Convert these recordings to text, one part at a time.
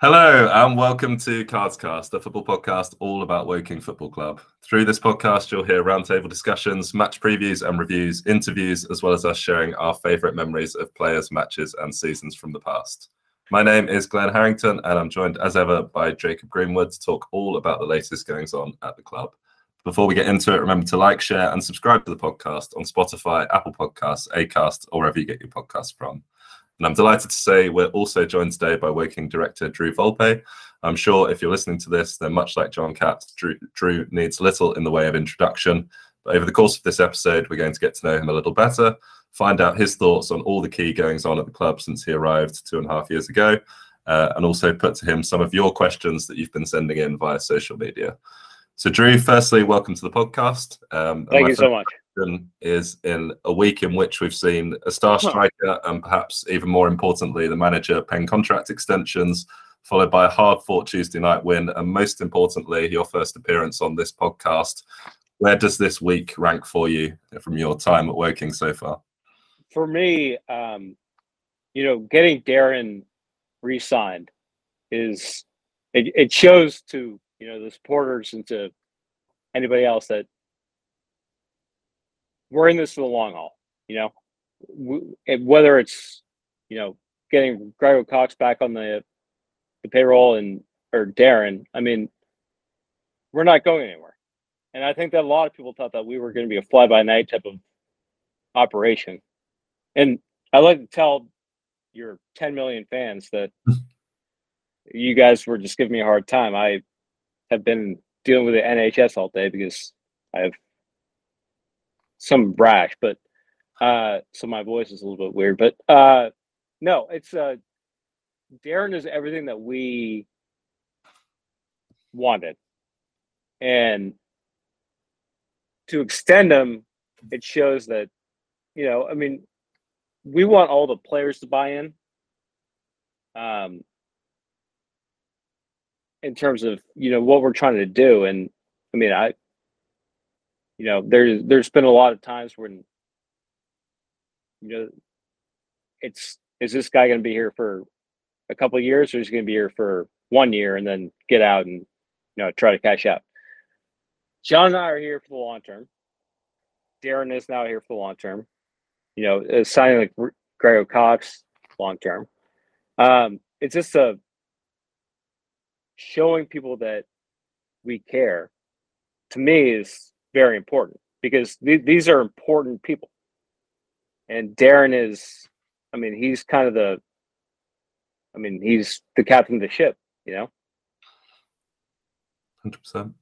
Hello and welcome to Cardscast, a football podcast all about Woking Football Club. Through this podcast, you'll hear roundtable discussions, match previews and reviews, interviews, as well as us sharing our favourite memories of players, matches, and seasons from the past. My name is Glenn Harrington, and I'm joined as ever by Jacob Greenwood to talk all about the latest goings on at the club. Before we get into it, remember to like, share, and subscribe to the podcast on Spotify, Apple Podcasts, Acast, or wherever you get your podcasts from. And I'm delighted to say we're also joined today by Woking director Drew Volpe. I'm sure if you're listening to this, then much like John Katz, Drew, Drew needs little in the way of introduction. But over the course of this episode, we're going to get to know him a little better, find out his thoughts on all the key goings on at the club since he arrived two and a half years ago, uh, and also put to him some of your questions that you've been sending in via social media. So, Drew, firstly, welcome to the podcast. Um, Thank you so much is in a week in which we've seen a star striker and perhaps even more importantly, the manager pen contract extensions, followed by a hard fought Tuesday night win, and most importantly, your first appearance on this podcast. Where does this week rank for you from your time at Woking so far? For me, um, you know, getting Darren re signed is it, it shows to you know the supporters and to anybody else that we're in this for the long haul. You know, whether it's you know getting Gregor Cox back on the the payroll and or Darren, I mean, we're not going anywhere. And I think that a lot of people thought that we were going to be a fly by night type of operation. And I like to tell your 10 million fans that you guys were just giving me a hard time. I have been dealing with the NHS all day because I have some brash, but uh, so my voice is a little bit weird. But uh, no, it's uh, Darren is everything that we wanted, and to extend him, it shows that you know. I mean, we want all the players to buy in. Um, in terms of you know what we're trying to do, and I mean, I you know, there's there's been a lot of times when you know it's is this guy going to be here for a couple years or is he going to be here for one year and then get out and you know try to cash out? John and I are here for the long term. Darren is now here for the long term. You know, signing like Gregor Cox long term. Um, it's just a showing people that we care. To me, is very important because th- these are important people. And Darren is, I mean, he's kind of the, I mean, he's the captain of the ship, you know? 100%.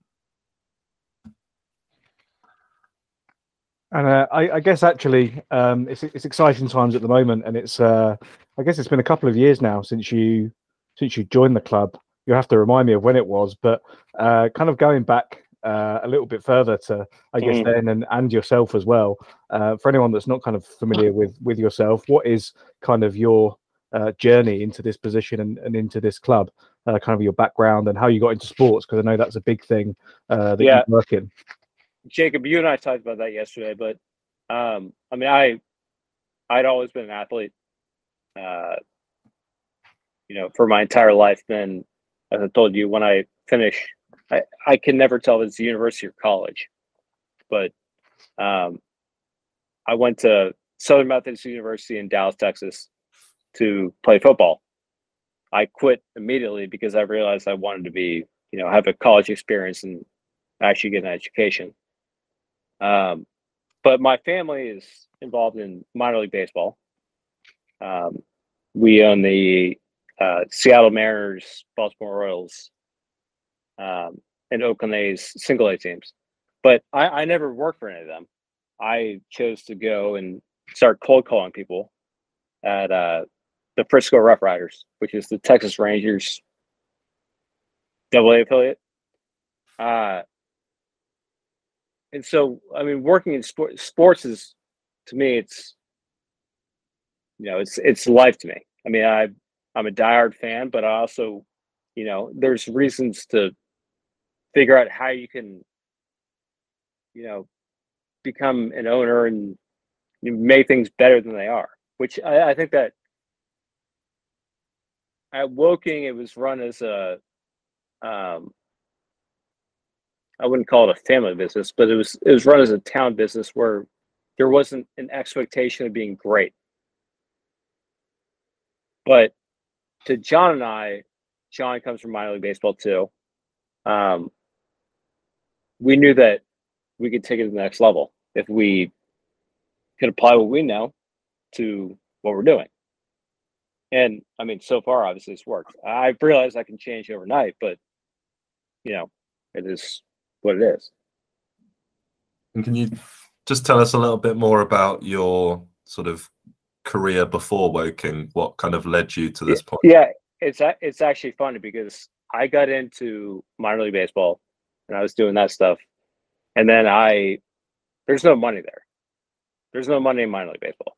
And uh, I, I, guess actually, um, it's it's exciting times at the moment, and it's uh, I guess it's been a couple of years now since you since you joined the club. You have to remind me of when it was, but uh, kind of going back uh, a little bit further to, I guess, mm. then and, and yourself as well. Uh, for anyone that's not kind of familiar with with yourself, what is kind of your uh, journey into this position and, and into this club? Uh, kind of your background and how you got into sports, because I know that's a big thing uh, that yeah. you work in. Jacob, you and I talked about that yesterday, but um, I mean, I I'd always been an athlete, uh, you know, for my entire life. Then, as I told you, when I finished I, I can never tell if it's university or college, but um, I went to Southern Methodist University in Dallas, Texas to play football. I quit immediately because I realized I wanted to be, you know, have a college experience and actually get an education. Um, but my family is involved in minor league baseball. Um, we own the uh, Seattle Mariners, Baltimore Orioles, um, and Oakland A's single A teams. But I, I never worked for any of them. I chose to go and start cold calling people at uh, the Frisco Rough Riders, which is the Texas Rangers double A affiliate. Uh, and so, I mean, working in sport, sports is, to me, it's, you know, it's it's life to me. I mean, I I'm a diehard fan, but I also, you know, there's reasons to figure out how you can, you know, become an owner and you make things better than they are. Which I, I think that at Woking, it was run as a, um, I wouldn't call it a family business, but it was it was run as a town business where there wasn't an expectation of being great. But to John and I, John comes from minor league baseball too. Um, we knew that we could take it to the next level if we could apply what we know to what we're doing. And I mean, so far, obviously, it's worked. I've realized I can change overnight, but you know, it is what it is. And can you just tell us a little bit more about your sort of career before Woking? What kind of led you to this point? Yeah, it's it's actually funny because I got into minor league baseball and I was doing that stuff, and then I there's no money there. There's no money in minor league baseball,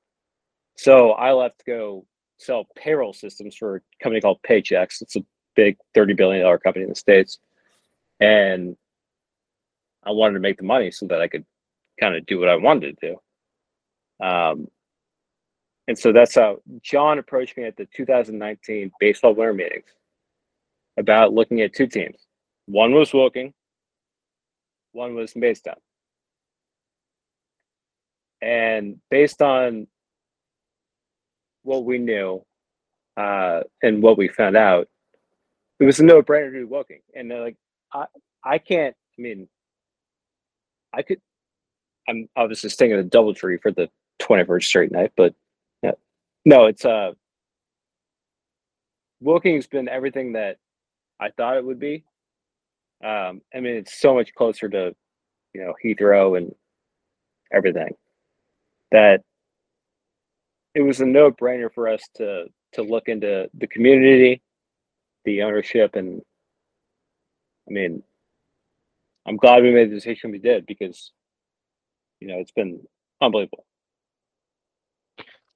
so I left to go sell payroll systems for a company called Paychex. It's a big thirty billion dollar company in the states, and I wanted to make the money so that I could kind of do what I wanted to do. Um, and so that's how John approached me at the 2019 baseball winter meetings about looking at two teams. One was Woking, one was Maidstone. And based on what we knew uh, and what we found out, it was a no-brainer to do Woking. And like, I, I can't. I mean, I could. I'm obviously staying at the DoubleTree for the 21st straight night, but yeah. no, it's uh, Woking's been everything that I thought it would be. Um, I mean, it's so much closer to, you know, Heathrow and everything that it was a no-brainer for us to to look into the community, the ownership, and I mean, I'm glad we made the decision we did because, you know, it's been unbelievable.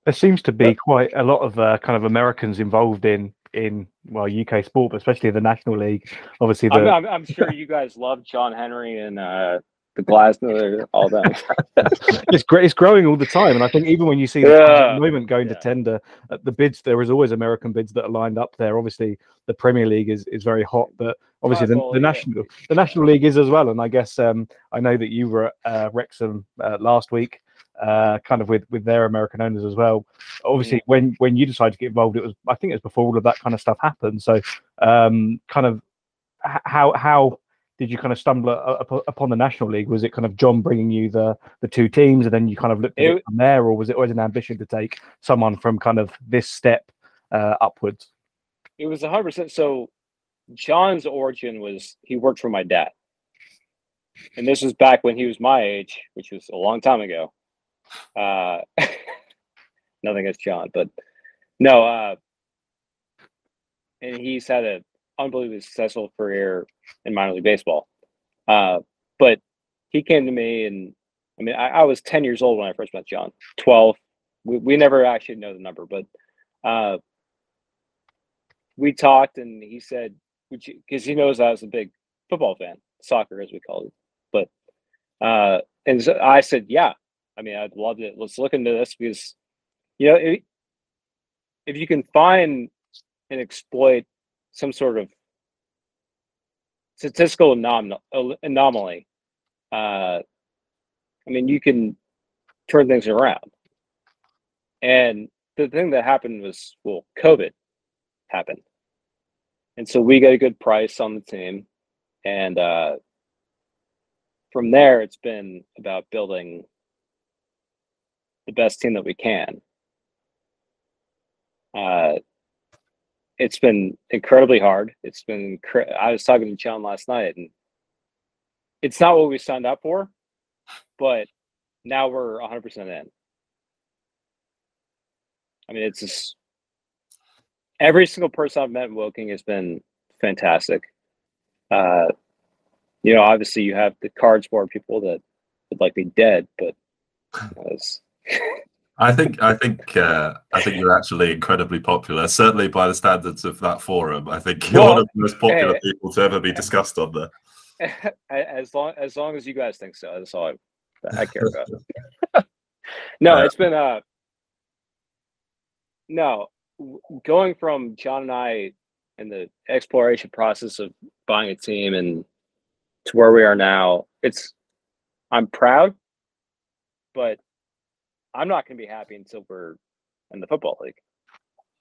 There seems to be quite a lot of uh, kind of Americans involved in in well UK sport, but especially the National League. Obviously, the... I'm, I'm, I'm, sure you guys love John Henry and uh, the Glasnow, all that. it's great. It's growing all the time, and I think even when you see the yeah. moment going yeah. to tender, uh, the bids there is always American bids that are lined up there. Obviously, the Premier League is, is very hot, but obviously the, the national the National League is as well. And I guess um, I know that you were at uh, Wrexham uh, last week. Uh, kind of with with their American owners as well. Obviously, yeah. when when you decided to get involved, it was I think it was before all of that kind of stuff happened. So, um, kind of how how did you kind of stumble upon the National League? Was it kind of John bringing you the the two teams, and then you kind of looked it, it from there, or was it always an ambition to take someone from kind of this step uh, upwards? It was a hundred percent. So John's origin was he worked for my dad, and this was back when he was my age, which was a long time ago. Uh, nothing against John, but no. Uh, and he's had an unbelievably successful career in minor league baseball. Uh, but he came to me, and I mean, I, I, was 10 years old when I first met John, 12. We, we never actually know the number, but uh, we talked, and he said, because he knows I was a big football fan, soccer as we call it. But, uh, and so I said, yeah, I mean, I'd love it. Let's look into this because, you know, if, if you can find and exploit some sort of statistical anom- anomaly, uh, I mean, you can turn things around. And the thing that happened was, well, COVID happened. And so we got a good price on the team. And uh, from there, it's been about building the best team that we can. Uh, it's been incredibly hard. It's been. I was talking to John last night, and it's not what we signed up for, but now we're 100 percent in. I mean, it's just every single person I've met in Woking has been fantastic. Uh, you know, obviously you have the cards board people that would like dead, but I think I think uh, I think you're actually incredibly popular. Certainly by the standards of that forum, I think you're well, one of the most popular people to ever be discussed on there. As long as long as you guys think so, that's all I, I care about. no, uh, it's been uh no going from John and I in the exploration process of buying a team and to where we are now, it's I'm proud, but I'm not going to be happy until we're in the football league.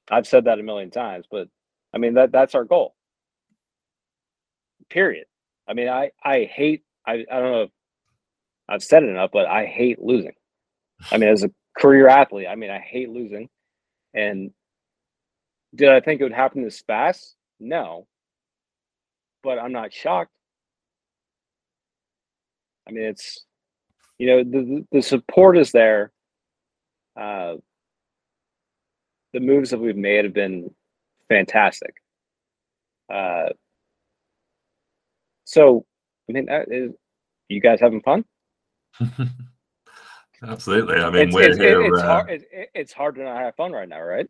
I've said that a million times, but I mean that that's our goal. Period. I mean, I I hate I I don't know if I've said it enough, but I hate losing. I mean, as a career athlete, I mean, I hate losing. And did I think it would happen this fast? No. But I'm not shocked. I mean, it's you know the the support is there. Uh, the moves that we've made have been fantastic. Uh, so, I mean, is, you guys having fun? Absolutely. I mean, it's, we're it's, here. it's, uh, hard, it, it's hard to not have fun right now, right?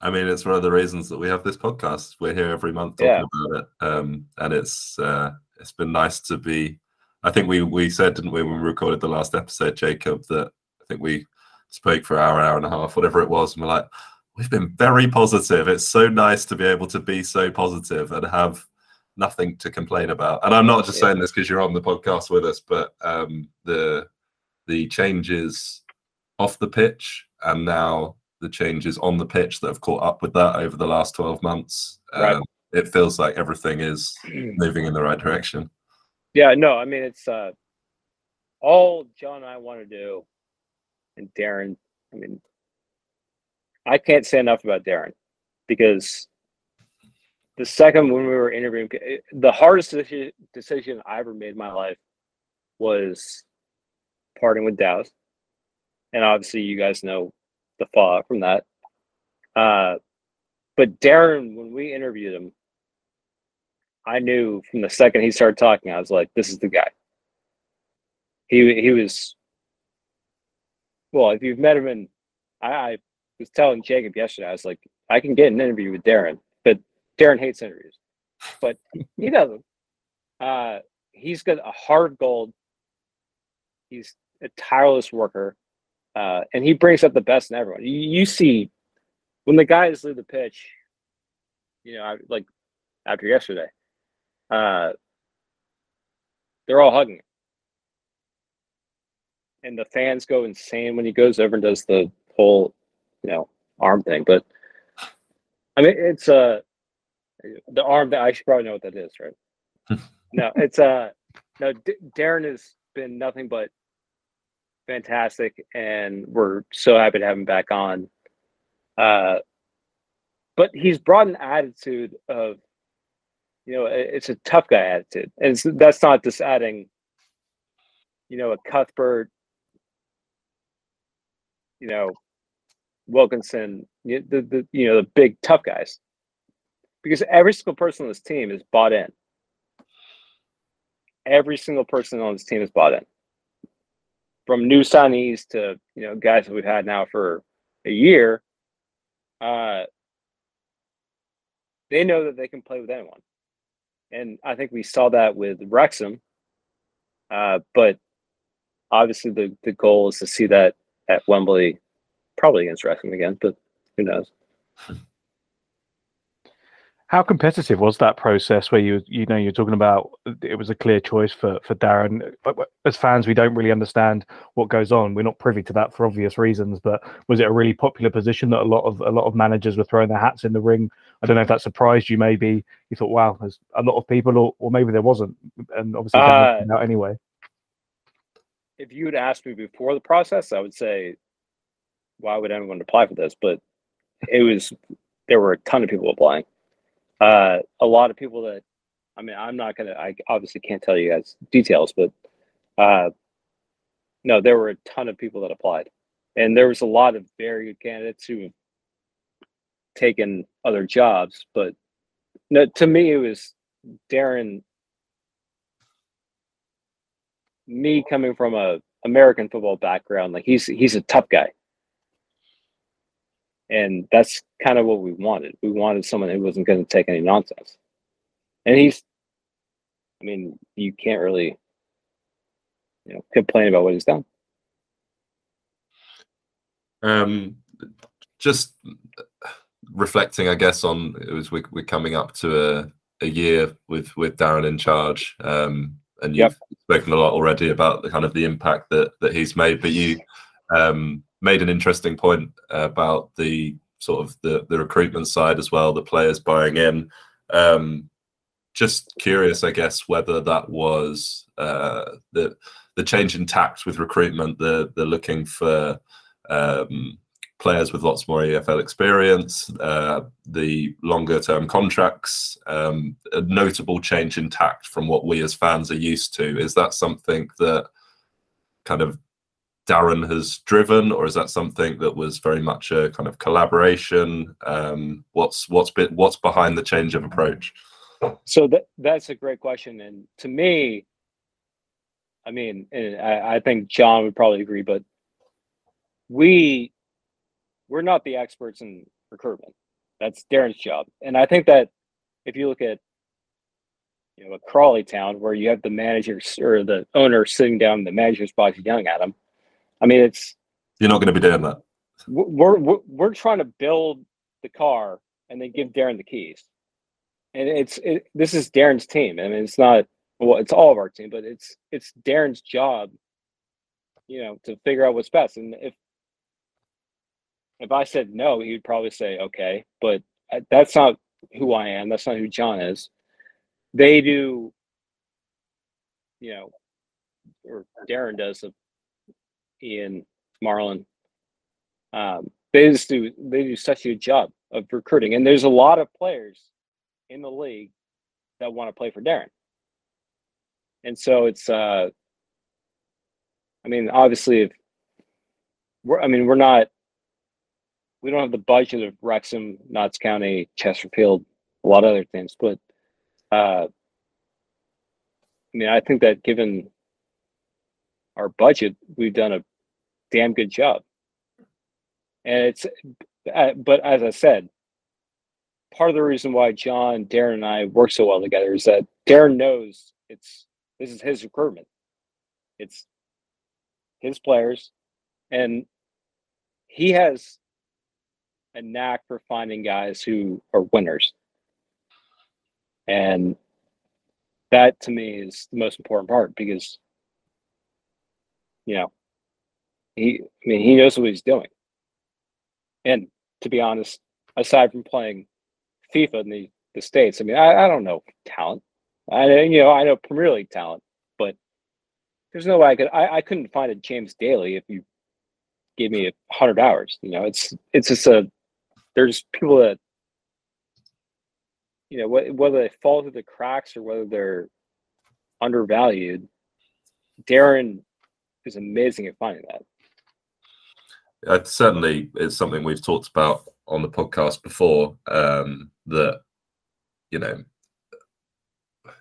I mean, it's one of the reasons that we have this podcast. We're here every month talking Yeah. about it, um, and it's uh, it's been nice to be. I think we we said, didn't we, when we recorded the last episode, Jacob, that I think we spoke for an hour, hour and a half, whatever it was, and we're like, we've been very positive. It's so nice to be able to be so positive and have nothing to complain about. And I'm not just Yeah. saying this because you're on the podcast with us, but um, the the changes off the pitch and now the changes on the pitch that have caught up with that over the last 12 months. Right. Um, it feels like everything is moving in the right direction. Yeah, no, I mean it's uh all John and I want to do, and Darren. I mean, I can't say enough about Darren because the second when we were interviewing, it- the hardest decision, decision I ever made in my life was parting with Dallas, and obviously you guys know the fallout from that. Uh, but Darren, when we interviewed him, I knew from the second he started talking, I was like, this is the guy. He he was well, if you've met him and I, I was telling Jacob yesterday, I was like, I can get an interview with Darren, but Darren hates interviews. But he doesn't. Uh he's got a hard gold. He's a tireless worker. Uh, and he brings up the best in everyone. You, you see when the guys leave the pitch, you know, I- like after yesterday, uh, they're all hugging him. And the fans go insane when he goes over and does the whole, you know, arm thing. But I mean, it's uh, the arm that I should probably know what that is, right? no, it's uh, no, D- Darren has been nothing but fantastic, and we're so happy to have him back on. Uh, but he's brought an attitude of you know, it's a tough guy attitude, and that's not just adding, you know, a Cuthbert, you know, Wilkinson, the, the you know the big tough guys, because every single person on this team is bought in. Every single person on this team is bought in, from new signees to you know guys that we've had now for a year. Uh, they know that they can play with anyone and I think we saw that with Wrexham. Uh, but obviously, the the goal is to see that at Wembley, probably against Wrexham again. But who knows? How competitive was that process where you you know you're talking about it was a clear choice for for Darren But as fans we don't really understand what goes on we're not privy to that for obvious reasons but was it a really popular position that a lot of a lot of managers were throwing their hats in the ring I don't know if that surprised you maybe you thought wow there's a lot of people or, or maybe there wasn't and obviously Uh, came out anyway If you had asked me before the process, I would say, why would anyone apply for this? But it was there were a ton of people applying. Uh, a lot of people that, I mean, I'm not gonna. I obviously can't tell you guys details, but uh, no, there were a ton of people that applied, and there was a lot of very good candidates who taken other jobs. But no, to me, it was Darren. Me coming from a American football background, like he's he's a tough guy, and that's kind of what we wanted. We wanted someone who wasn't going to take any nonsense, and he's. I mean, you can't really, you know, complain about what he's done. Um, just reflecting, I guess, on it was we, we're coming up to a, a year with with Darren in charge, um, and you've yep. spoken a lot already about the kind of the impact that that he's made. But you um, made an interesting point about the sort of the the recruitment side as well, the players buying in. Um, just curious, I guess, whether that was uh, the the change in tact with recruitment, the the looking for um, players with lots more EFL experience, uh, the longer term contracts, um, a notable change in tact from what we as fans are used to. Is that something that kind of Darren has driven, or is that something that was very much a kind of collaboration? Um, what's what's been what's behind the change of approach? So that that's a great question, and to me, I mean, I, I think John would probably agree, but we we're not the experts in recruitment. That's Darren's job. And I think that if you look at you know a Crawley town where you have the manager or the owner sitting down in the manager's box yelling at him, I mean it's you're not going to be doing that. We're, we're we're trying to build the car and then give Darren the keys, and it's it, this is Darren's team. I mean it's not well it's all of our team, but it's it's Darren's job, you know, to figure out what's best. And if if I said no, he would probably say okay, but that's not who I am. That's not who John is. They do, you know, or Darren does. of Ian Marlon. Um, they just do they do such a good job of recruiting, and there's a lot of players in the league that want to play for Darren, and so it's. uh I mean, obviously, if we're, I mean, we're not we don't have the budget of Wrexham, Notts County, Chesterfield, a lot of other things. But uh, I mean, I think that given our budget, we've done a damn good job. And it's, uh, but as I said, part of the reason why John, Darren, and I work so well together is that Darren knows it's this is his recruitment. It's his players, and he has a knack for finding guys who are winners. And that to me is the most important part because you know he I mean he knows what he's doing. And to be honest, aside from playing FIFA in the, the States, I mean I, I don't know talent. I you know I know Premier League talent, but there's no way I could I, I couldn't find a James Daly if you gave me a hundred hours. You know, it's it's just a there's people that you know whether they fall through the cracks or whether they're undervalued darren is amazing at finding that. Uh, certainly it's something we've talked about on the podcast before um, that you know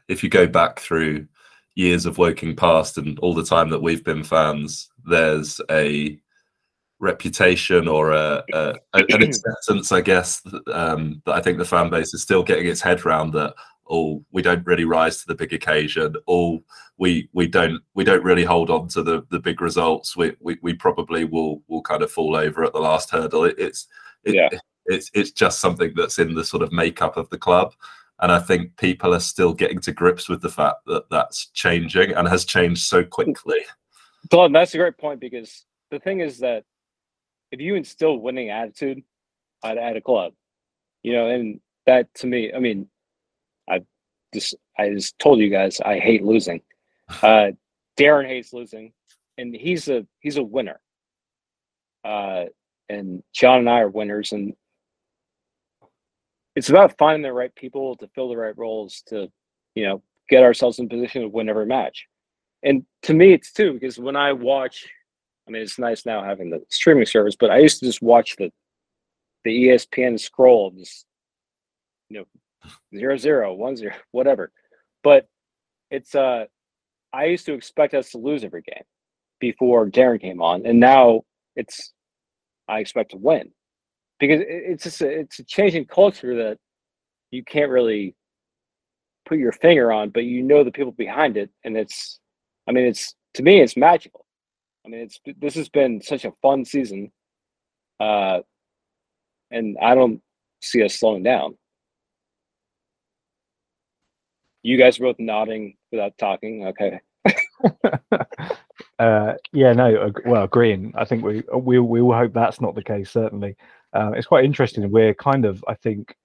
if you go back through years of Woking past and all the time that we've been fans there's a reputation or a, a, an acceptance, I guess, um, that I think the fan base is still getting its head around that. Oh, we don't really rise to the big occasion. Oh, we we don't we don't really hold on to the the big results. We we, we probably will will kind of fall over at the last hurdle. It, it's it, yeah. it's it's just something that's in the sort of makeup of the club. And I think people are still getting to grips with the fact that that's changing and has changed so quickly. Glenn, that's a great point because the thing is that if you instill winning attitude at, at a club, you know, and that to me, I mean, I just I just told you guys I hate losing. Uh, Darren hates losing, and he's a he's a winner. Uh, and John and I are winners, and it's about finding the right people to fill the right roles to, you know, get ourselves in position to win every match. And to me, it's too because when I watch I mean, it's nice now having the streaming service, but I used to just watch the the ESPN scroll, just you know, zero zero one zero whatever. But it's uh, I used to expect us to lose every game before Darren came on, and now it's I expect to win because it's just a, it's a changing culture that you can't really put your finger on, but you know the people behind it, and it's I mean, it's to me, it's magical I mean, it's this has been such a fun season, uh, and I don't see us slowing down. You guys are both nodding without talking. Okay. uh, yeah, no, well, agreeing. I think we we we will hope that's not the case. Certainly, uh, it's quite interesting. We're kind of, I think,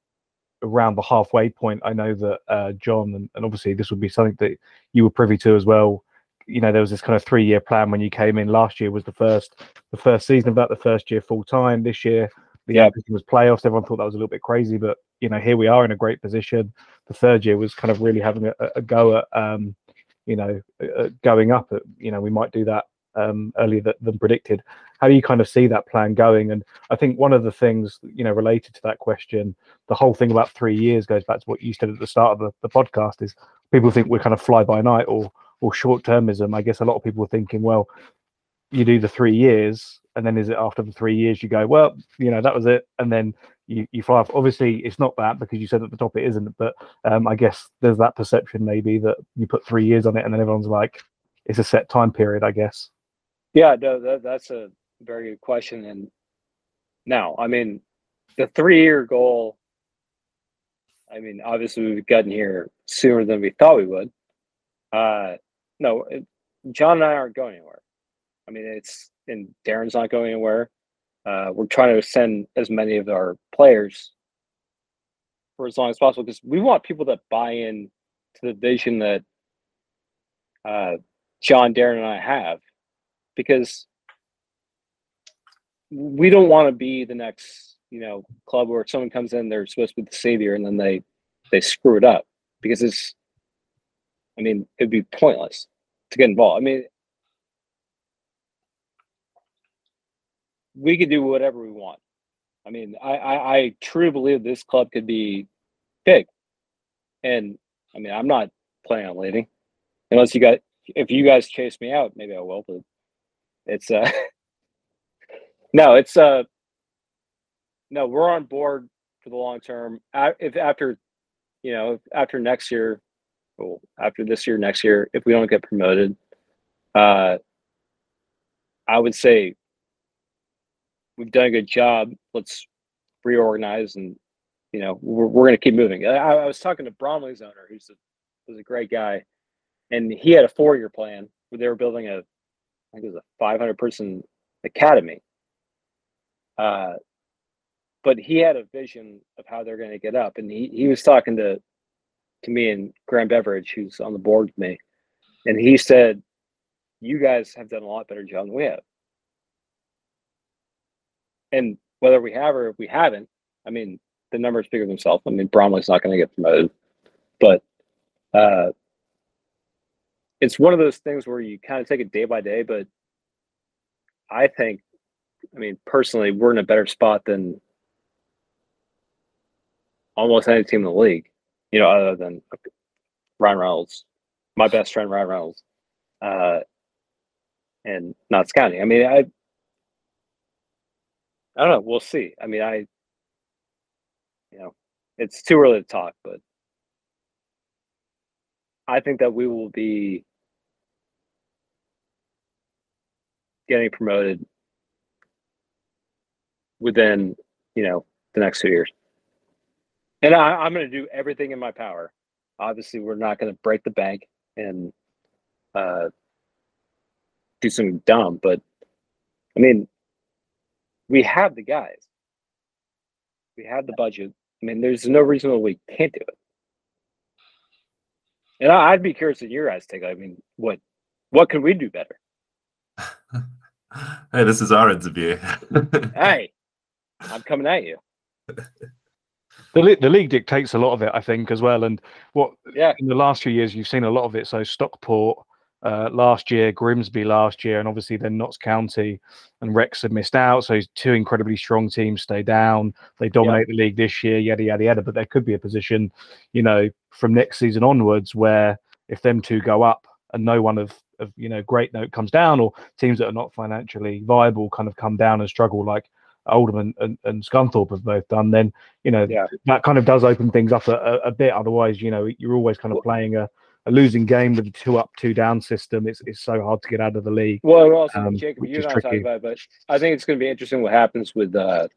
around the halfway point. I know that uh, John, and, and obviously this would be something that you were privy to as well. You know, there was this kind of three-year plan when you came in. Last year was the first the first season of that, the first year full time. This year, the yeah. was playoffs. Everyone thought that was a little bit crazy, but you know, here we are in a great position. The third year was kind of really having a, a go at, um, you know, uh, going up. At, you know, we might do that um, earlier th- than predicted. How do you kind of see that plan going? And I think one of the things, you know, related to that question, the whole thing about three years goes back to what you said at the start of the, the podcast is people think we're kind of fly by night or or short termism. I guess a lot of people are thinking, well, you do the three years and then is it after the three years you go well you know that was it and then you, you fly off obviously it's not that because you said at the top it isn't but um, i guess there's that perception maybe that you put three years on it and then everyone's like it's a set time period i guess yeah no that, that's a very good question and now i mean the three year goal i mean obviously we've gotten here sooner than we thought we would uh no john and i aren't going anywhere I mean, it's and Darren's not going anywhere. Uh, we're trying to send as many of our players for as long as possible because we want people that buy in to the vision that uh, John, Darren, and I have, because we don't want to be the next, you know, club where someone comes in, they're supposed to be the savior, and then they they screw it up because it's. I mean, it'd be pointless to get involved. I mean, we could do whatever we want. I mean, I, I, I truly believe this club could be big. And I mean, I'm not planning on leaving unless you got, if you guys chase me out, maybe I will, but it's, uh, no, it's, uh, no, we're on board for the long term. If after, you know, after next year, well, after this year, next year, if we don't get promoted, uh, I would say we've done a good job. Let's reorganize and you know we're, we're going to keep moving. I, I, was talking to Bromley's owner, who's a a great guy, and he had a four year plan where they were building a I think it was a 500 person academy. Uh, but he had a vision of how they're going to get up, and he he was talking to to me and Graham Beveridge, who's on the board with me, and he said, "You guys have done a lot better job than we have." and whether we have or we haven't, I mean, the numbers speak for themselves. I mean, Bromley's not going to get promoted, but uh, it's one of those things where you kind of take it day by day. But I think, I mean, personally, we're in a better spot than almost any team in the league. You know, other than Ryan Reynolds, my best friend Ryan Reynolds, uh, and Notts County. I mean, I I don't know. We'll see. I mean, I, you know, it's too early to talk, but I think that we will be getting promoted within, you know, the next two years. And I, am going to do everything in my power. Obviously, we're not going to break the bank and uh, do something dumb, but I mean, we have the guys. We have the budget. I mean, there's no reason why we can't do it. And I'd be curious in your guys' take. I mean, what what can we do better? hey, this is our interview. hey, I'm coming at you. The, the league dictates a lot of it, I think, as well. And what yeah. in the last few years, you've seen a lot of it. So Stockport, uh, last year, Grimsby last year, and obviously then Notts County and Wrexham missed out. So two incredibly strong teams stay down. They dominate the league this year, yada yada yada. But there could be a position, you know, from next season onwards where if them two go up and no one of of you know great note comes down, or teams that are not financially viable kind of come down and struggle like Oldham and, and, and Scunthorpe have both done, then you know yeah. that kind of does open things up a, a, bit. Otherwise, you know, you're always kind of playing a, a losing game with a two up, two down system. It's it's so hard to get out of the league. Well, also, um, Jacob, you're not tricky. talking about, it, but I think it's going to be interesting what happens with uh,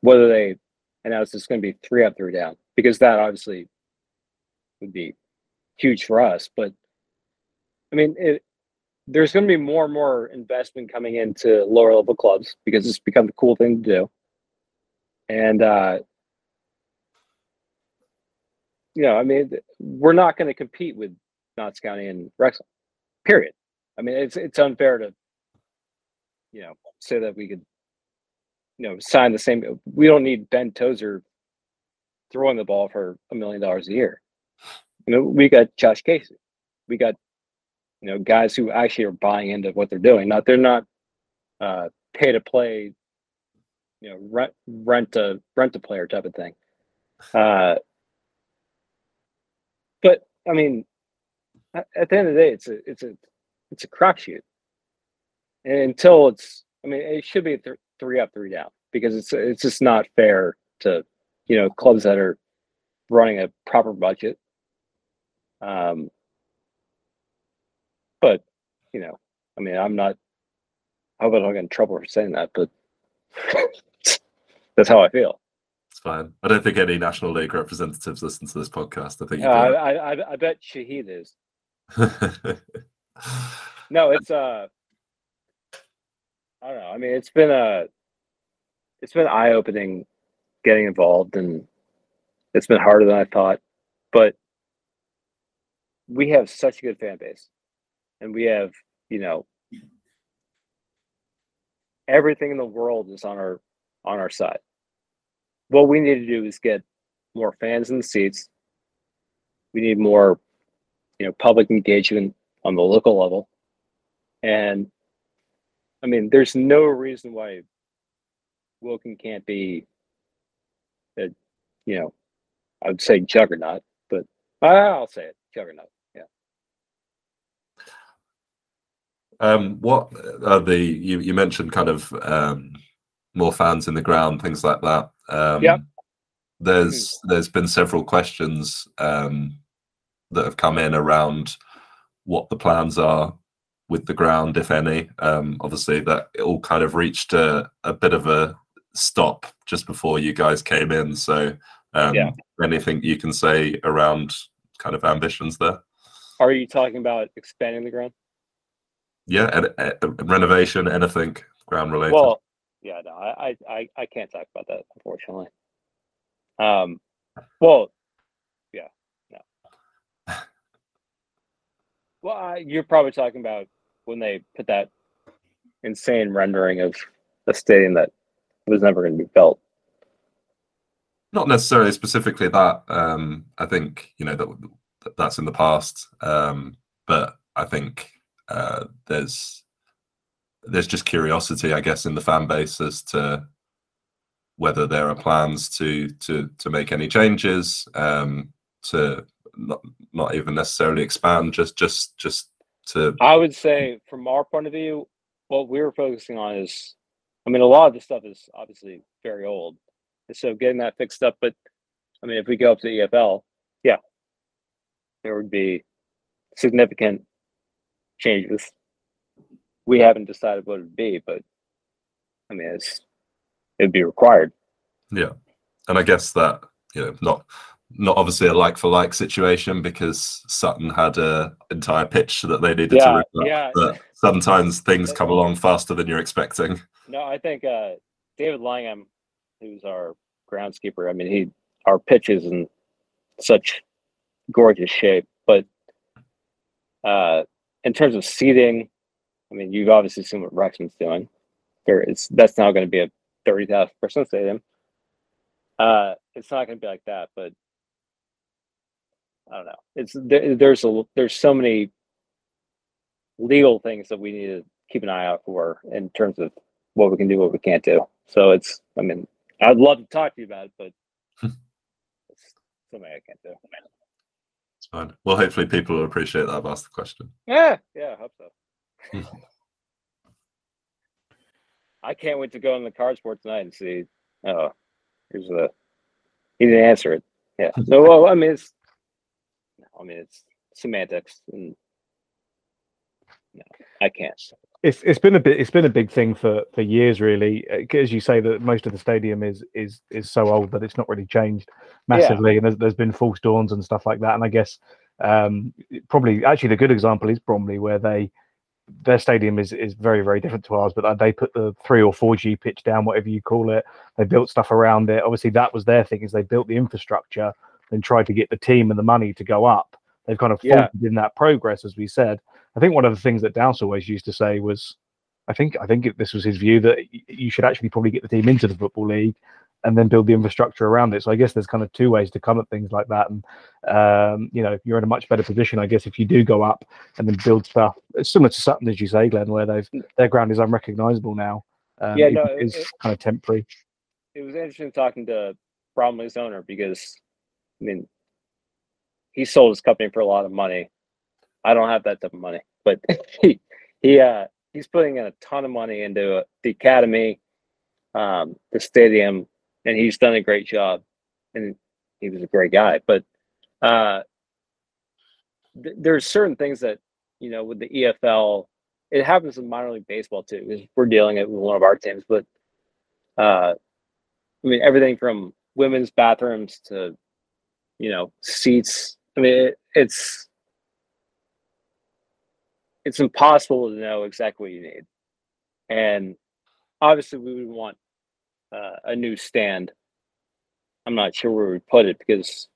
whether they now it's going to be three up, three down because that obviously would be huge for us. But I mean, it, there's going to be more and more investment coming into lower level clubs because it's become the cool thing to do. And, uh, you know, I mean, we're not going to compete with Notts County and Wrexham, period. I mean, it's it's unfair to, you know, say that we could, you know, sign the same. We don't need Ben Tozer throwing the ball for a million dollars a year. You know, we got Josh Casey, we got, you know, guys who actually are buying into what they're doing. Not they're not uh, pay to play, you know, rent rent a rent a player type of thing. Uh, but I mean, at the end of the day, it's a it's a it's a crapshoot. And until it's, I mean, it should be th- three up, three down because it's it's just not fair to, you know, clubs that are running a proper budget. Um, but you know, I mean, I'm not. I hope I don't get in trouble for saying that, but that's how I feel. It's fine. I don't think any National League representatives listen to this podcast. I think. Uh, I, I I bet Shahid is. no, it's uh I don't know. I mean, it's been a it's been eye opening getting involved and it's been harder than I thought. But we have such a good fan base. And we have, you know, everything in the world is on our on our side. What we need to do is get more fans in the seats. We need more you know public engagement on the local level and i mean there's no reason why Woking can't be a you know i would say juggernaut but i'll say it juggernaut yeah um what are the you, you mentioned kind of um more fans in the ground things like that um yeah there's mm-hmm. there's been several questions um that have come in around what the plans are with the ground, if any. Um, obviously, that it all kind of reached a, a bit of a stop just before you guys came in. So, um, yeah. anything you can say around kind of ambitions there? Are you talking about expanding the ground? Yeah, ed- ed- renovation, anything ground related. Well, yeah, no, I, I, I can't talk about that, unfortunately. Um, well, yeah, no. Well, uh, you're probably talking about when they put that insane rendering of a stadium that was never going to be built. Not necessarily specifically that. Um, I think you know that that's in the past, um, but I think uh, there's there's just curiosity, I guess, in the fan base as to whether there are plans to to to make any changes um, to not not even necessarily expand, just just just to. I would say, from our point of view, what we were focusing on is, I mean, a lot of the stuff is obviously very old, so getting that fixed up. But I mean, if we go up to EFL, yeah, there would be significant changes. We haven't decided what it'd be, but I mean, it's it'd be required. Yeah, and I guess that you know, not not obviously a like for like situation because Sutton had a entire pitch that they needed yeah, to rip yeah. but sometimes things come along faster than you're expecting. No, I think uh, David Langham, who's our groundskeeper, I mean he our pitch is in such gorgeous shape, but uh, in terms of seating, I mean you've obviously seen what Wrexham's doing. There is that's now going to be a thirty thousand person stadium. Uh, it's not going to be like that, but I don't know. It's there, there's a there's so many legal things that we need to keep an eye out for in terms of what we can do, what we can't do. So it's, I mean, I'd love to talk to you about it, but it's something I can't do. It's fine. Well, hopefully people will appreciate that I've asked the question. Yeah, yeah, I hope so. I can't wait to go on the card sport tonight and see. Uh, oh, here's the. He didn't answer it. Yeah. So well, I mean, it's I mean, it's semantics, and no, I can't. It's it's been a bit it's been a big thing for for years really. Uh, as you say that most of the stadium is is is so old that it's not really changed massively yeah. and there's, there's been false dawns and stuff like that. And i guess um probably actually the good example is bromley where they their stadium is is very very different to ours but they put the 3 or 4g pitch down whatever you call it. They built stuff around it. Obviously that was their thing is they built the infrastructure and tried to get the team and the money to go up. They've kind of yeah. in that progress as we said I think one of the things that Douse always used to say was, I think I think this was his view that you should actually probably get the team into the football league and then build the infrastructure around it. So I guess there's kind of two ways to come at things like that. And um, you know, you're in a much better position, I guess, if you do go up and then build stuff. It's similar to Sutton, as you say, Glenn, where they've their ground is unrecognisable now. Um, yeah, no, it, it's kind of temporary. It was interesting talking to Bromley's owner because, I mean, he sold his company for a lot of money I don't have that type of money, but he he uh he's putting in a ton of money into the academy, um, the stadium, and he's done a great job. And he was a great guy, but uh, th- there's certain things that you know with the EFL, it happens in minor league baseball too. We're dealing it with one of our teams, but uh, I mean everything from women's bathrooms to you know seats. I mean it, it's it's impossible to know exactly what you need. And obviously, we would want uh, a new stand. I'm not sure where we put it because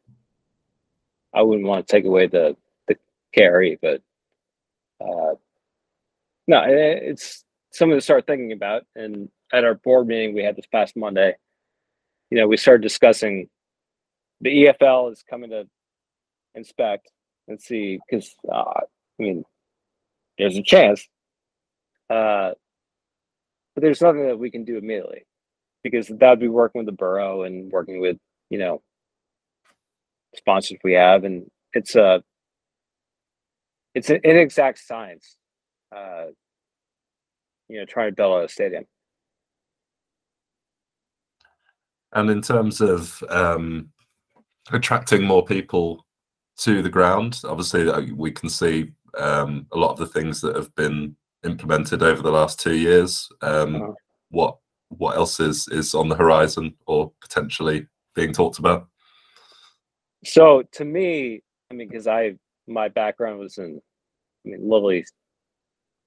I wouldn't want to take away the the carry, but uh, no, it's something to start thinking about. And at our board meeting we had this past Monday, you know, we started discussing the EFL is coming to inspect and see because uh, I mean there's a chance. Uh, but there's nothing that we can do immediately because that would be working with the borough and working with, you know, sponsors we have. And it's a, it's an inexact science, uh, you know, trying to build a stadium. And in terms of um, attracting more people to the ground, obviously uh, we can see um, a lot of the things that have been implemented over the last two years. Um, uh-huh. What what else is is on the horizon or potentially being talked about? So to me, I mean, because I my background was in, I mean, literally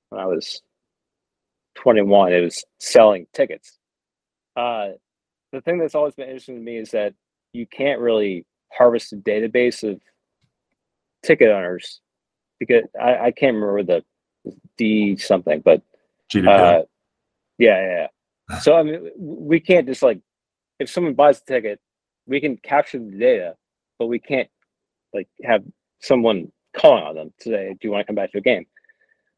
when I was 21, it was selling tickets. Uh, the thing that's always been interesting to me is that you can't really harvest a database of ticket owners because I, I can't remember the D something, but uh, yeah, yeah, so I mean, we can't just like if someone buys a ticket, we can capture the data, but we can't like have someone calling on them to say, "Do you want to come back to a game?"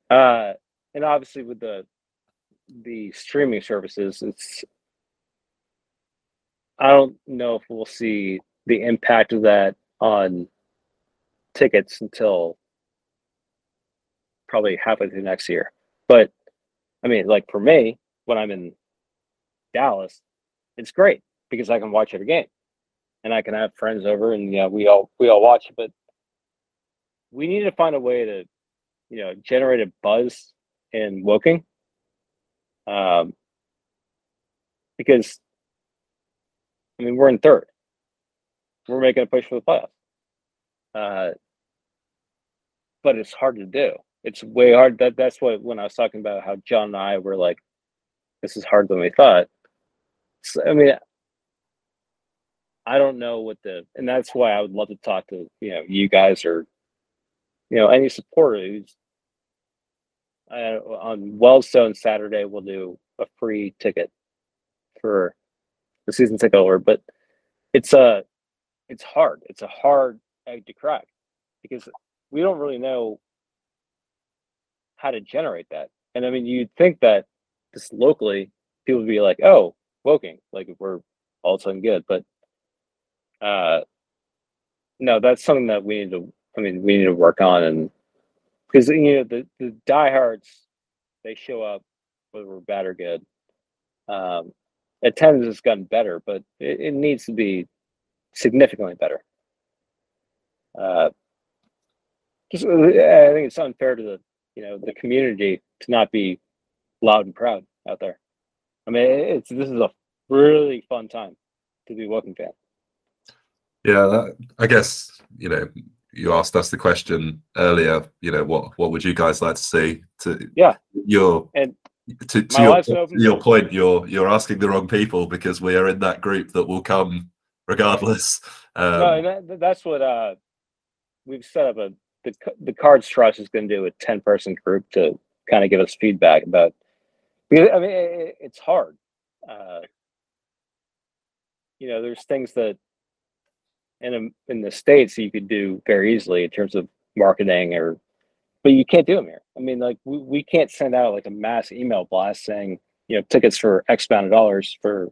Uh, and obviously, with the the streaming services, it's I don't know if we'll see the impact of that on tickets until probably halfway through next year. But I mean, like for me, when I'm in Dallas, it's great because I can watch every game and I can have friends over and yeah, we all we all watch. But we need to find a way to, you know, generate a buzz in Woking. Um because I mean we're in third. We're making a push for the playoffs. Uh, but it's hard to do it's way hard. That that's what when I was talking about how John and I were like, this is harder than we thought. So, I mean, I don't know what the, and that's why I would love to talk to you know you guys or you know any supporter who's uh, on Wellstone Saturday. We'll do a free ticket for the season ticket holder, but it's a it's hard. It's a hard egg to crack because we don't really know how to generate that. And I mean, you'd think that just locally, people would be like, "Oh, Woking, like we're all of a sudden good," but uh, no, that's something that we need to. I mean, we need to work on, and because you know the the diehards, they show up whether we're bad or good. Um, attendance has gotten better, but it, it needs to be significantly better. Uh, just, I think it's unfair to the you know the community to not be loud and proud out there. I mean, it's this is a really fun time to be a Woking fan. Yeah, that, I guess you know you asked us the question earlier. You know, what what would you guys like to see? To yeah, your and to, to your, to your point, you're you're asking the wrong people because we are in that group that will come regardless. Um, no, that, that's what uh, we've set up a the the Cards Trust is going to do a ten person group to kind of give us feedback about. Because I mean, it, it's hard. Uh, you know, there's things that in a, in the states you could do very easily in terms of marketing or, but you can't do them here. I mean, like we, we can't send out like a mass email blast saying you know tickets for X amount of dollars for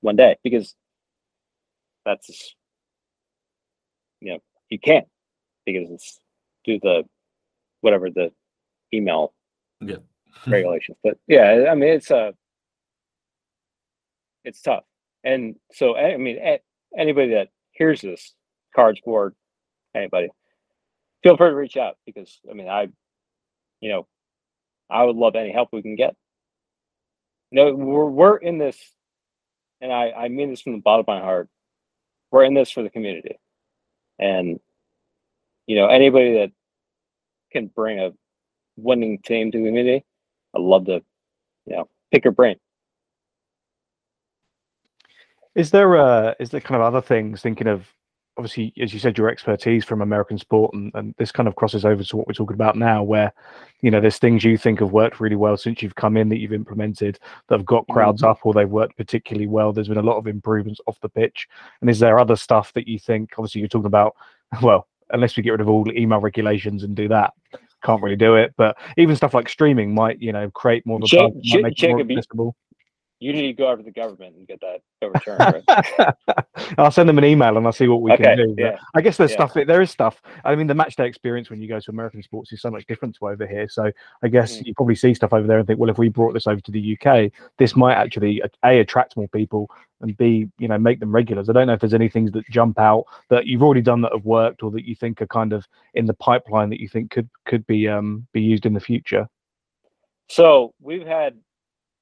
one day because that's you know you can't because it's due the whatever the email yeah regulations. But yeah, I mean it's a uh, it's tough. And so I mean anybody that hears this cards board, anybody, feel free to reach out because I mean I you know I would love any help we can get. no, we're we're in this and I, I mean this from the bottom of my heart. We're in this for the community. And you know, anybody that can bring a winning team to the community, I'd love to, you know, pick your brain. Is there uh is there kind of other things thinking of obviously as you said your expertise from American sport and, and this kind of crosses over to what we're talking about now where you know there's things you think have worked really well since you've come in that you've implemented that have got crowds mm-hmm. up or they've worked particularly well there's been a lot of improvements off the pitch and is there other stuff that you think obviously you're talking about well unless we get rid of all email regulations and do that, can't really do it. But even stuff like streaming might, you know, create more of a Jake, make it more accessible. You need to go over to the government and get that overturned. Right? I'll send them an email and I'll see what we okay, can do. Yeah. I guess there's yeah. stuff. There is stuff. I mean, the match day experience when you go to American sports is so much different to over here. So I guess mm. you probably see stuff over there and think, well, if we brought this over to the UK, this might actually a attract more people and b you know make them regulars. I don't know if there's any things that jump out that you've already done that have worked or that you think are kind of in the pipeline that you think could could be um be used in the future. So we've had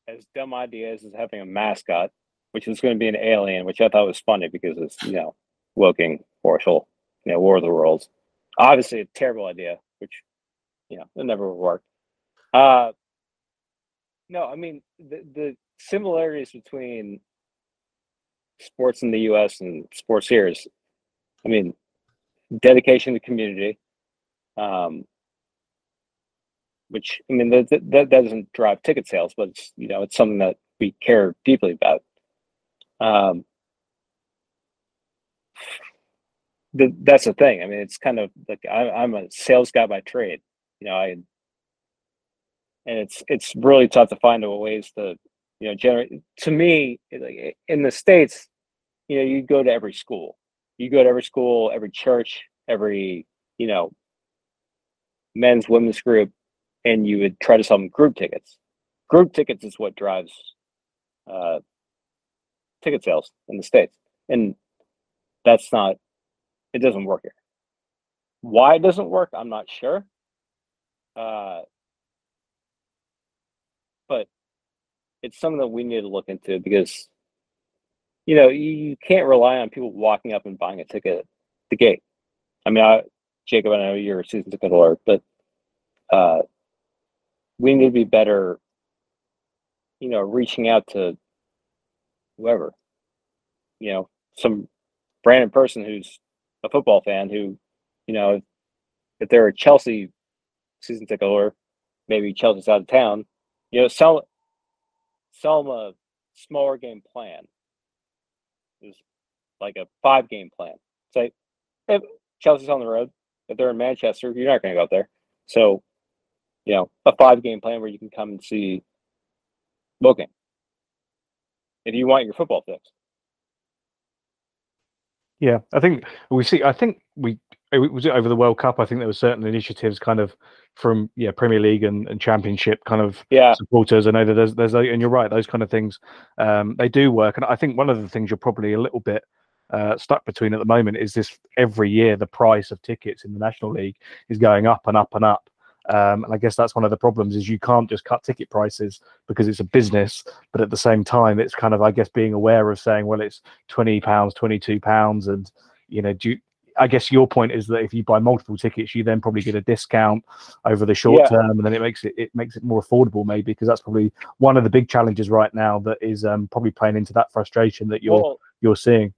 as dumb ideas as having a mascot, which is going to be an alien, which I thought was funny because it's you know Woking, Horsell, you know War of the Worlds. Obviously, a terrible idea, which you know it never would work. Uh, no, I mean the the similarities between sports in the U.S. and sports here is, I mean, dedication to community. Um, which I mean that, that doesn't drive ticket sales, but it's you know it's something that we care deeply about. Um, the, that's the thing. I mean, it's kind of like I, I'm a sales guy by trade. You know, I and it's it's really tough to find ways to you know generate. To me, like in the states, you know, you go to every school, you go to every school, every church, every you know men's women's group and you would try to sell them group tickets. Group tickets is what drives uh, ticket sales in the states, and that's not. It doesn't work here. Why it doesn't work, I'm not sure. Uh, but it's something that we need to look into because you know you can't rely on people walking up and buying a ticket at the gate. I mean, I, Jacob, I know you're a season ticket holder, but uh, we need to be better, you know, reaching out to whoever, you know, some random person who's a football fan who, you know, if they're a Chelsea season ticket holder, maybe Chelsea's out of town, you know, sell sell them a smaller game plan. Is like a five game plan. Say, if Chelsea's on the road, if they're in Manchester, you're not going to go up there. So you know, a five game plan where you can come and see Woking. If you want your football fix. Yeah, I think we see. I think we was it over the World Cup. I think there were certain initiatives, kind of from yeah Premier League and, and Championship kind of yeah. supporters. I know that there's there's and you're right, those kind of things um, they do work. And I think one of the things you're probably a little bit uh, stuck between at the moment is this every year the price of tickets in the National League is going up and up and up. Um, and I guess that's one of the problems is you can't just cut ticket prices because it's a business, but at the same time, it's kind of I guess being aware of saying, well, it's twenty pounds, twenty two pounds, and you know, do I guess your point is that if you buy multiple tickets, you then probably get a discount over the short Yeah. term, and then it makes it it makes it more affordable, maybe because that's probably one of the big challenges right now that is um, probably playing into that frustration that you're Well, you're seeing.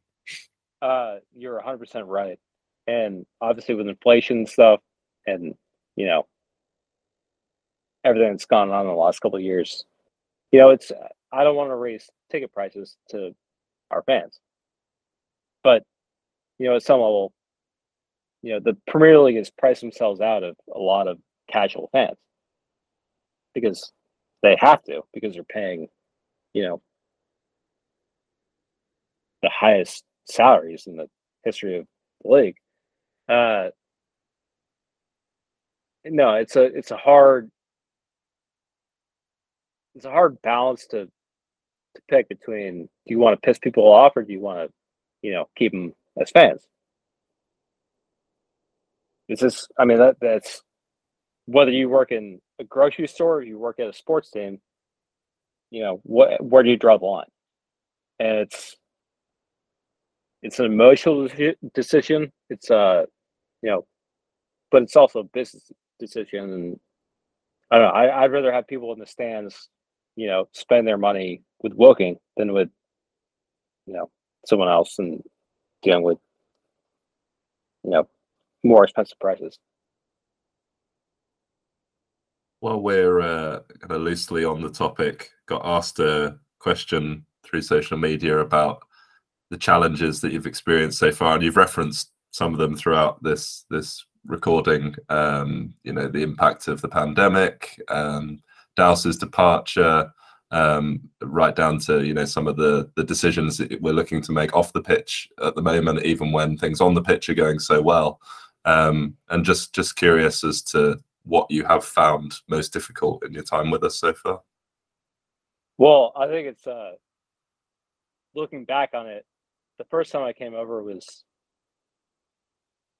uh, you're 100% right. And obviously, with inflation and stuff, and you know, everything that's gone on in the last couple of years, you know, it's I don't want to raise ticket prices to our fans, but you know, at some level, you know, the Premier League has priced themselves out of a lot of casual fans because they have to because they're paying, you know, the highest salaries in the history of the league. Uh, no, it's a it's a hard it's a hard balance to to pick between do you want to piss people off or do you want to you know keep them as fans? It's just I mean that that's whether you work in a grocery store or you work at a sports team, you know what where do you draw the line? And it's it's an emotional decision. It's uh, you know, but it's also a business decision. And I don't know. I, I'd rather have people in the stands, you know, spend their money with Woking than with, you know, someone else and dealing with, you know, more expensive prices. While we're uh, kind of loosely on the topic, got asked a question through social media about the challenges that you've experienced so far, and you've referenced some of them throughout this this recording. Um, you know, the impact of the pandemic, um, departure, um, right down to you know some of the the decisions that we're looking to make off the pitch at the moment, even when things on the pitch are going so well. Um, and just just curious as to what you have found most difficult in your time with us so far. Well, I think it's uh, looking back on it. The first time I came over was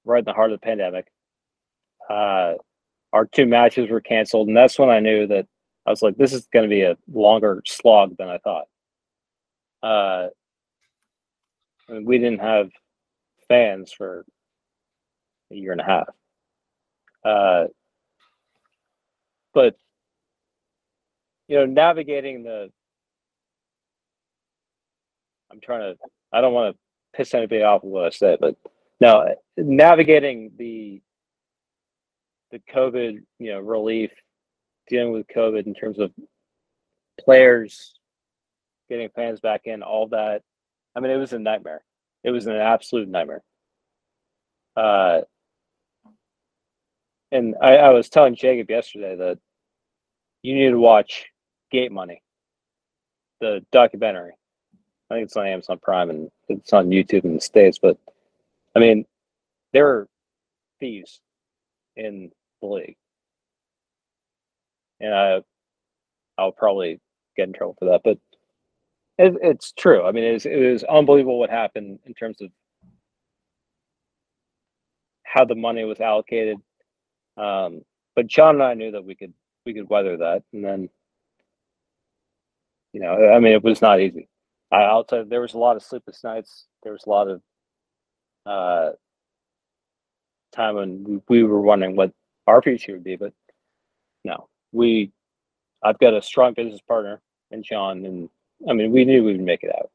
right in the heart of the pandemic. Uh, our two matches were canceled, and that's when I knew that I was like, "This is going to be a longer slog than I thought." Uh, I mean, we didn't have fans for a year and a half, uh, but you know, navigating the I'm trying to I don't want to piss anybody off with what I said, but now navigating the the COVID, you know, relief, dealing with COVID in terms of players getting fans back in, all that. I mean, it was a nightmare. It was an absolute nightmare. Uh, and I, I was telling Jacob yesterday that you need to watch Gate Money, the documentary. I think it's on Amazon Prime and it's on YouTube in the States. But I mean, there are thieves in the league. And I, I'll probably get in trouble for that. But it, it's true. I mean, it was, it was unbelievable what happened in terms of how the money was allocated. Um, but John and I knew that we could we could weather that, and then you know, I mean, it was not easy. I, I'll tell you, there was a lot of sleepless nights. There was a lot of uh, time when we, we were wondering what our future would be. But no, we, I've got a strong business partner in John, and I mean, we knew we would make it out.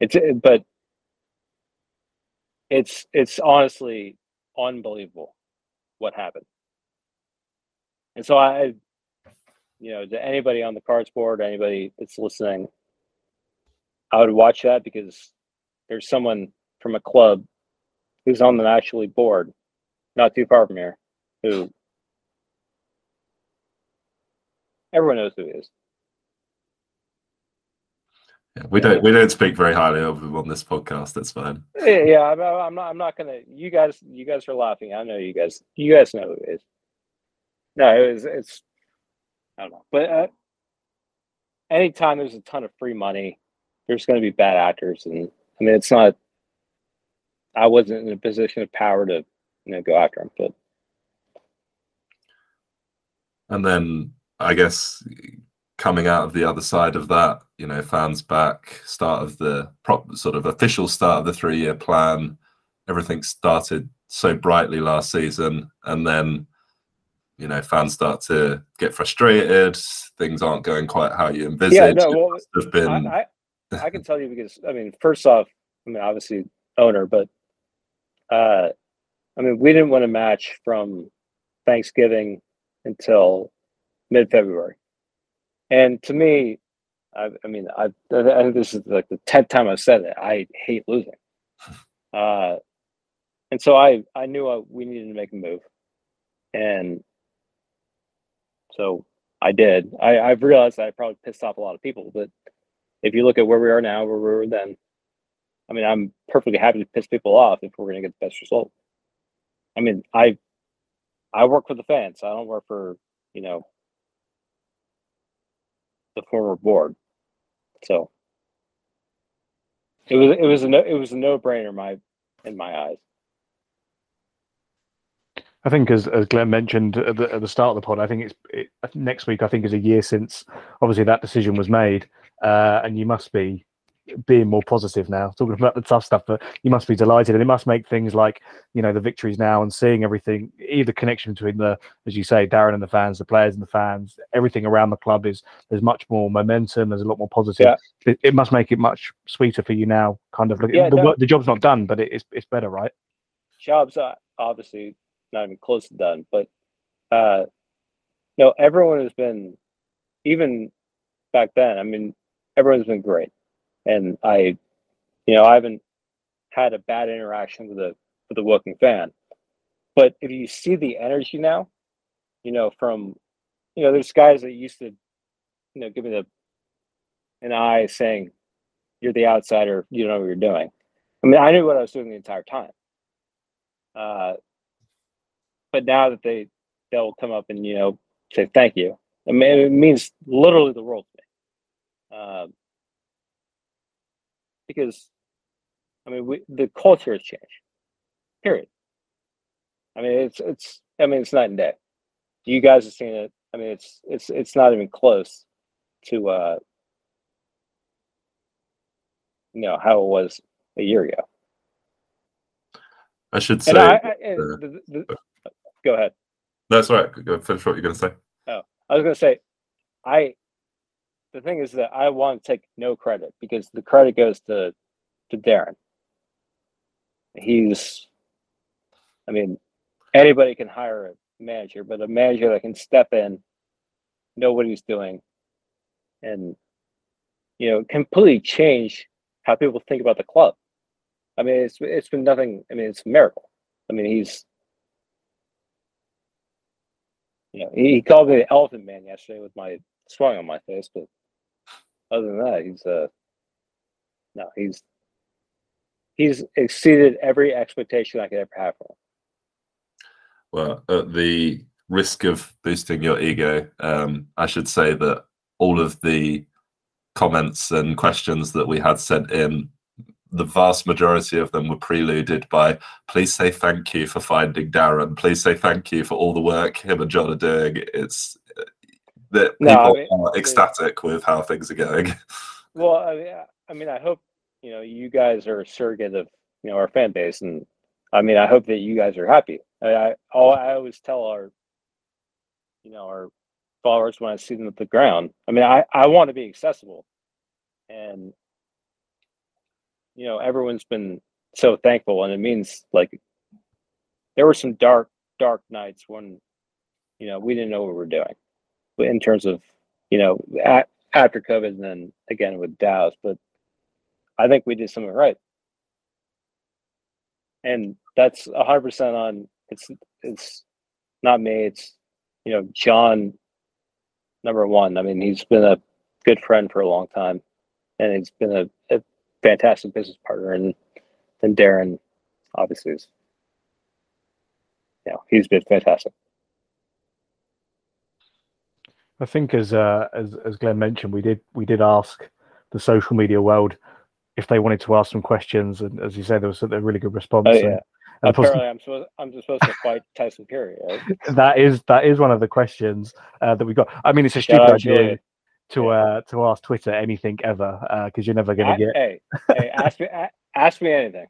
It's, it- but it's it's honestly unbelievable what happened. And so I, you know, to anybody on the cards board, anybody that's listening, I would watch that because there's someone from a club who's on the National League board, not too far from here, who everyone knows who he is. Yeah, we don't we don't speak very highly of him on this podcast. That's fine. Yeah, yeah I'm, I'm not. I'm not gonna. You guys, you guys are laughing. I know you guys. You guys know who it is. No, it was. It's. I don't know, but uh, anytime there's a ton of free money, there's going to be bad actors, and I mean, it's not. I wasn't in a position of power to, you know, go after him, but And then I guess coming out of the other side of that, you know, fans back, start of the prop, sort of official start of the three-year plan. Everything started so brightly last season, and then you know fans start to get frustrated. Things aren't going quite how you envisaged. Yeah, no, well, have been. I, I, I can tell you because I mean, first off, I mean, obviously owner, but uh, I mean, we didn't win a match from Thanksgiving until mid February. And to me, I, I mean, I, I think this is like the tenth time I've said it. I hate losing, uh, and so I I knew I, we needed to make a move, and so I did. I, I've realized I probably pissed off a lot of people, but if you look at where we are now, where we were then, I mean, I'm perfectly happy to piss people off if we're going to get the best result. I mean, I I work for the fans. I don't work for you know the former board. So it was it was a no, it was a no brainer my in my eyes. I think, as, as Glenn mentioned at the, at the start of the pod, I think it's it, next week. I think is a year since obviously that decision was made, uh, and you must be being more positive now, talking about the tough stuff, but you must be delighted. And it must make things like, you know, the victories now and seeing everything, either connection between the, as you say, Darren and the fans, the players and the fans, everything around the club is there's much more momentum, there's a lot more positive. Yeah. It, it, must make it much sweeter for you now, kind of. Yeah, the, no. the job's not done, but it, it's, it's better, right? Job's uh, obviously not even close to done, but uh, no, everyone has been, even back then, I mean, everyone's been great and I, you know, I haven't had a bad interaction with a with a Woking fan. But if you see the energy now, you know, from you know, there's guys that used to, you know, give me the an eye saying, "You're the outsider. You don't know what you're doing." I mean, I knew what I was doing the entire time. Uh, but now that they they'll come up and you know say thank you, I mean, it means literally the world to me. Uh, because I mean we, the culture has changed. Period. I mean it's it's I mean it's night and day. You guys have seen it. I mean it's it's it's not even close to uh you know how it was a year ago. I should say. I, I, the, the, go ahead. That's all right. Go finish what you're going to say. Oh, I was going to say, I the thing is that I want to take no credit because the credit goes to to Darren. He's, I mean, anybody can hire a manager, but a manager that can step in, know what he's doing, and you know, completely change how people think about the club. I mean, it's it's been nothing. I mean, it's a miracle. I mean, he's, you know, he, called me the elephant man yesterday with my swung on my face, but other than that, he's uh no, he's he's exceeded every expectation I could ever have for him. Well, at the risk of boosting your ego, um, I should say that all of the comments and questions that we had sent in, the vast majority of them were preluded by please say thank you for finding Darren. Please say thank you for all the work him and John are doing. It's uh, that people no, I mean, are ecstatic with how things are going. Well, I mean, I mean, I hope you know you guys are a surrogate of you know our fan base, and I mean, I hope that you guys are happy. I, I, I always tell our, you know, our followers when I see them at the ground. I mean, I I want to be accessible, and you know, everyone's been so thankful, and it means like there were some dark dark nights when you know we didn't know what we were doing But in terms of you know at, after COVID and then again with Dallas, but I think we did something right, and that's hundred percent on. It's it's not me. It's you know John, number one. I mean, he's been a good friend for a long time, and he's been a, a fantastic business partner. And then Darren, obviously, is you know he's been fantastic. I think as uh, as as Glenn mentioned, we did we did ask the social media world if they wanted to ask some questions, and as you said, there was a really good response. Oh, yeah. And Apparently, I'm supposed I'm just supposed to fight Tyson Fury. Right? that is that is one of the questions uh, that we got. I mean, it's a stupid idea. To uh, to ask Twitter anything ever because you're never going to get. Hey, hey, ask me ask me anything.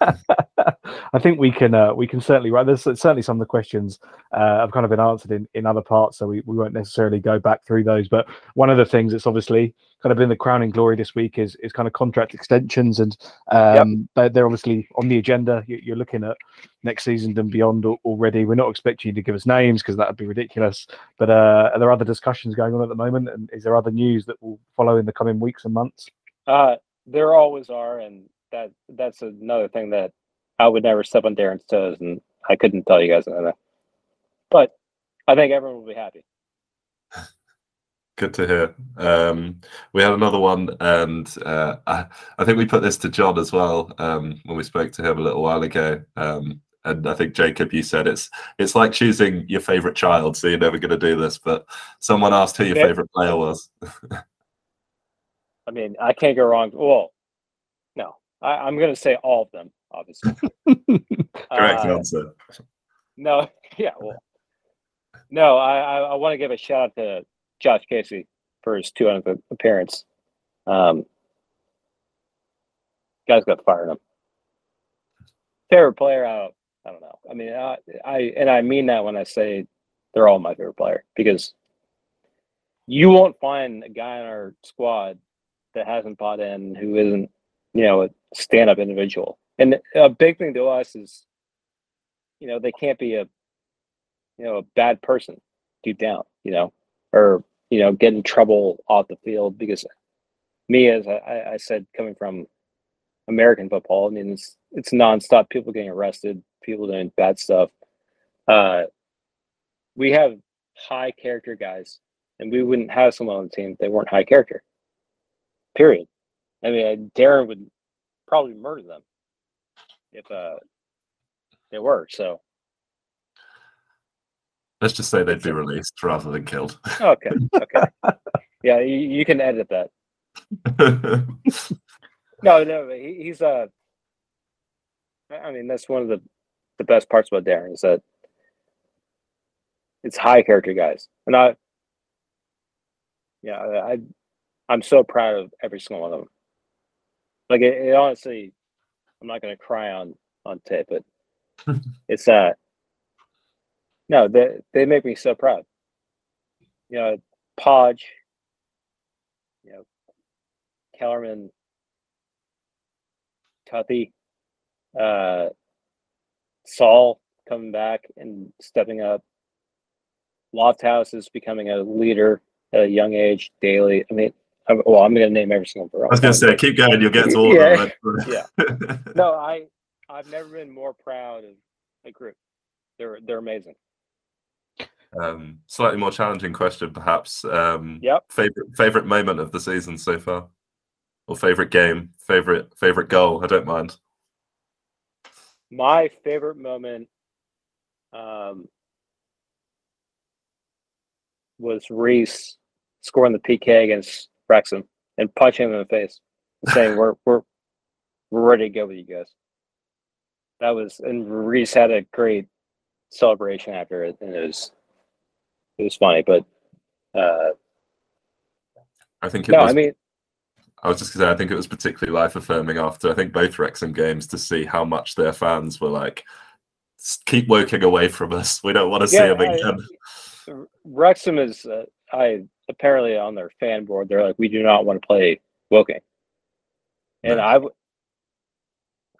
I think we can uh, we can certainly right. There's certainly some of the questions uh, have kind of been answered in, in other parts, so we, we won't necessarily go back through those. But one of the things that's obviously kind of been the crowning glory this week is is kind of contract extensions, and um, they're, they're obviously on the agenda. You, you're looking at next season and beyond already. We're not expecting you to give us names because that would be ridiculous. But uh, are there other discussions going on at the moment, and is there other news that will follow in the coming weeks and months? Uh, there always are, and that that's another thing that I would never step on Darren's toes, and I couldn't tell you guys anything. But I think everyone will be happy. Good to hear. Um, we had another one, and uh, I, I think we put this to John as well um, when we spoke to him a little while ago. Um, and I think Jacob, you said it's it's like choosing your favorite child, so you're never going to do this. But someone asked who your Yeah. favorite player was. I mean, I can't go wrong. Well, no, I, I'm going to say all of them, obviously. Correct Uh, answer. No, yeah, well, no, I I, I want to give a shout out to Josh Casey for his 200th appearance. Um, guys got fired him. Favorite player, I don't, I don't know. I mean, I, I and I mean that when I say they're all my favorite player because you won't find a guy in our squad that hasn't bought in who isn't, you know, a stand-up individual. And a big thing to us is you know they can't be a you know a bad person deep down you know or you know get in trouble off the field because me as I- I, said coming from American football I mean it's it's nonstop people getting arrested people doing bad stuff. Uh we have high character guys and we wouldn't have someone on the team if they weren't high character period. I mean Darren would probably murder them if uh they were so Let's just say they'd be released rather than killed. Okay. Okay. yeah, you, you can edit that. No, no, he, he's uh I mean, that's one of the the best parts about Darren is that it's high character guys, and I, yeah, I, I I'm so proud of every single one of them. Like it, it honestly, I'm not gonna cry on on tape, but it's uh no, they they make me so proud. You know, Podge, you know, Kellerman, Tuffy, uh, Saul coming back and stepping up. Lofthouse is becoming a leader at a young age. Daily, I mean, I'm, well, I'm going to name every single. I was going to say, keep going. You'll get to all Yeah. of them. Yeah. No, I I've never been more proud of a group. They're they're amazing. Um, slightly more challenging question, perhaps. Um, Yep. Favorite favorite moment of the season so far, or favorite game, favorite favorite goal. I don't mind. My favorite moment um, was Reese scoring the PK against Wrexham and punching him in the face, saying, "We're we're we're ready to go with you guys." That was, and Reese had a great celebration after it, and it was it was funny. But uh, I think it no, was. I mean, I was just to say, I think it was particularly life affirming after I think both Wrexham games to see how much their fans were like, keep woking away from us. We don't want to see Yeah, them I- again. Wrexham is uh, I apparently on their fan board they're like we do not want to play Woking, and No. I, w-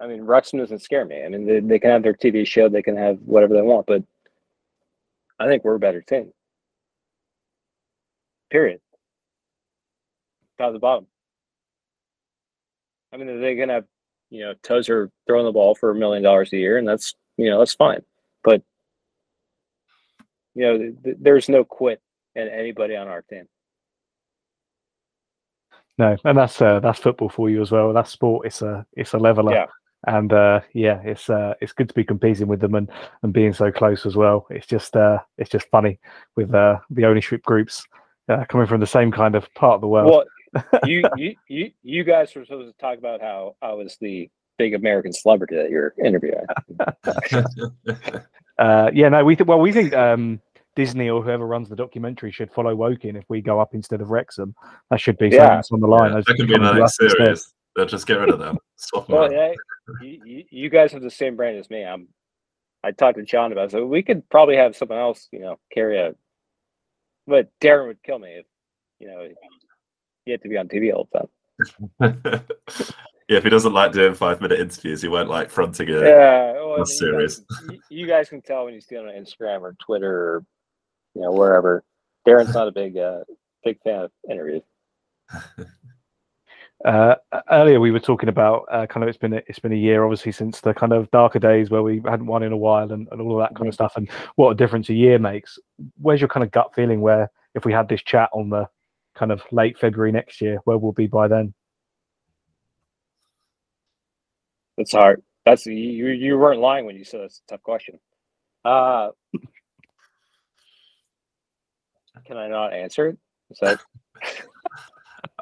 I mean Wrexham doesn't scare me. I mean they, they can have their TV show, they can have whatever they want, but I think we're a better team. Period. Top to bottom. I mean they going to, you know Tozer throwing the ball for a million dollars a year, and that's you know that's fine, but you know, th- th- there's no quit in anybody on our team. No, and that's uh, that's football for you as well. That's sport. It's a it's a leveler. Yeah. And uh, yeah, it's uh, it's good to be competing with them and, and being so close as well. It's just uh, it's just funny with uh, the ownership groups uh, coming from the same kind of part of the world. Well, you, you you you guys were supposed to talk about how I was the big American celebrity that you're interviewing. Uh, yeah, no, we think. Well, we think um, Disney or whoever runs the documentary should follow Woking if we go up instead of Wrexham. That should be Yeah. something that's on the line. Yeah, that could be come the to next us instead. series. They'll just get rid of them. Swap them Well, out. yeah, you, you, you guys have the same brand as me. I'm. I talked to John about it, so we could probably have someone else, you know, carry a. But Darren would kill me if, you know, he had to be on TV all the time. yeah, if he doesn't like doing five minute interviews, he won't like fronting it. Yeah, well, I mean, you guys- serious. You, guys can tell when you see it on Instagram or Twitter or, you know, wherever. Darren's not a big, uh, big fan of interviews. Uh, earlier we were talking about uh, kind of it's been a, it's been a year obviously since the kind of darker days where we hadn't won in a while and, and all of that kind of stuff and what a difference a year makes. Where's your kind of gut feeling where if we had this chat on the kind of late February next year, where we'll be by then? That's hard. That's you. You weren't lying when you said that's a tough question. Uh, can I not answer it? Is that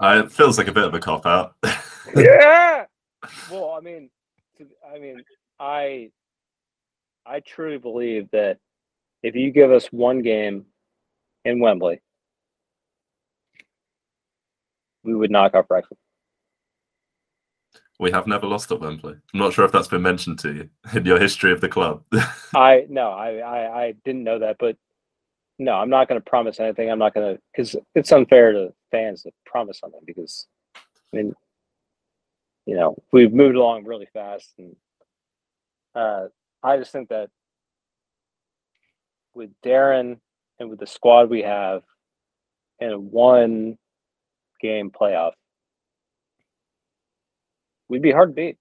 Uh, it feels like a bit of a cop out. yeah. Well, I mean, I mean, I, I truly believe that if you give us one game in Wembley, we would knock off Wrexham. we have never lost at Wembley. I'm not sure if that's been mentioned to you in your history of the club. I no, I, I I didn't know that, but no, I'm not going to promise anything. I'm not going to because it's unfair to fans to promise something because I mean, you know, we've moved along really fast, and uh, I just think that with Darren and with the squad we have, in a one game playoff, we'd be hard to beat.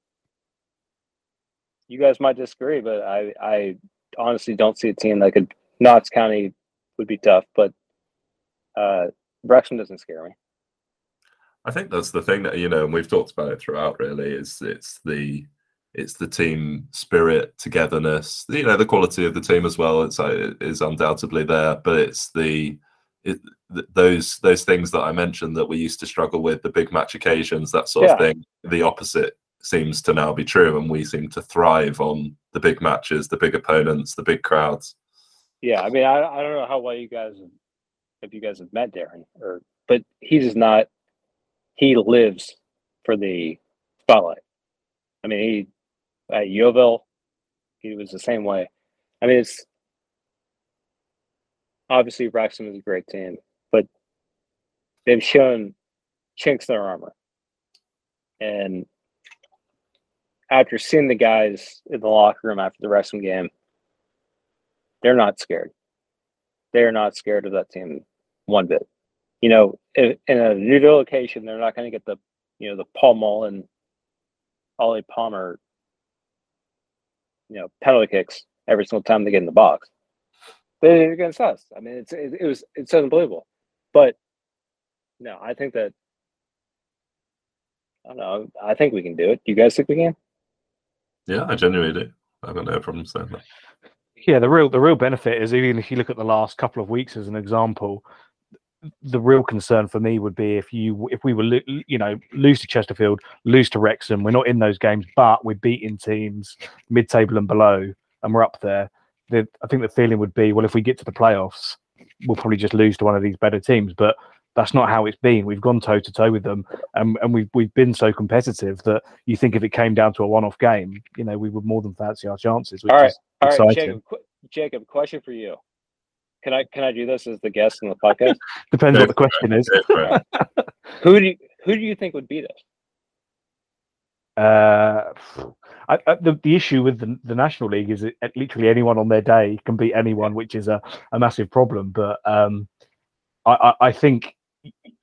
You guys might disagree, but I, I honestly don't see a team that could. Notts County would be tough, but uh, Wrexham doesn't scare me. I think that's the thing that you know, and we've talked about it throughout. Really, is it's the it's the team spirit, togetherness. You know, the quality of the team as well. It's uh, is undoubtedly there, but it's the it, th- those those things that I mentioned that we used to struggle with, the big match occasions, that sort of thing. The opposite seems to now be true, and we seem to thrive on the big matches, the big opponents, the big crowds. Yeah, I mean, I, I don't know how well you guys, have, if you guys have met Darren, or but he does not. He lives for the spotlight. I mean, he at Yeovil, he was the same way. I mean, it's obviously Wrexham is a great team, but they've shown chinks in their armor, and after seeing the guys in the locker room after the Wrexham game, they're not scared. They're not scared of that team one bit. You know, in, in a neutral location, they're not going to get the, you know, the Paul Mullin, Ollie Palmer, you know, penalty kicks every single time they get in the box. They're against us. I mean, it's it, it was it's unbelievable. But no, I think that I don't know. I think we can do it. Do you guys think we can? Yeah, I genuinely do. I've got no problem saying that. Yeah, the real the real benefit is even if you look at the last couple of weeks as an example, the real concern for me would be if you if we were you know lose to Chesterfield, lose to Wrexham, we're not in those games, but we're beating teams mid table and below, and we're up there. The, I think the feeling would be well if we get to the playoffs, we'll probably just lose to one of these better teams, but. That's not how it's been. We've gone toe to toe with them, and, and we've we've been so competitive that you think if it came down to a one-off game, you know, we would more than fancy our chances. Which All right. is All right, exciting. Jacob. qu- Jacob, question for you. Can I can I do this as the guest in the podcast? Depends what the question is. Go for it. who do you, who do you think would beat us? Uh, I, I, the the issue with the, the National League is that literally anyone on their day can beat anyone, which is a, a massive problem. But um, I, I, I think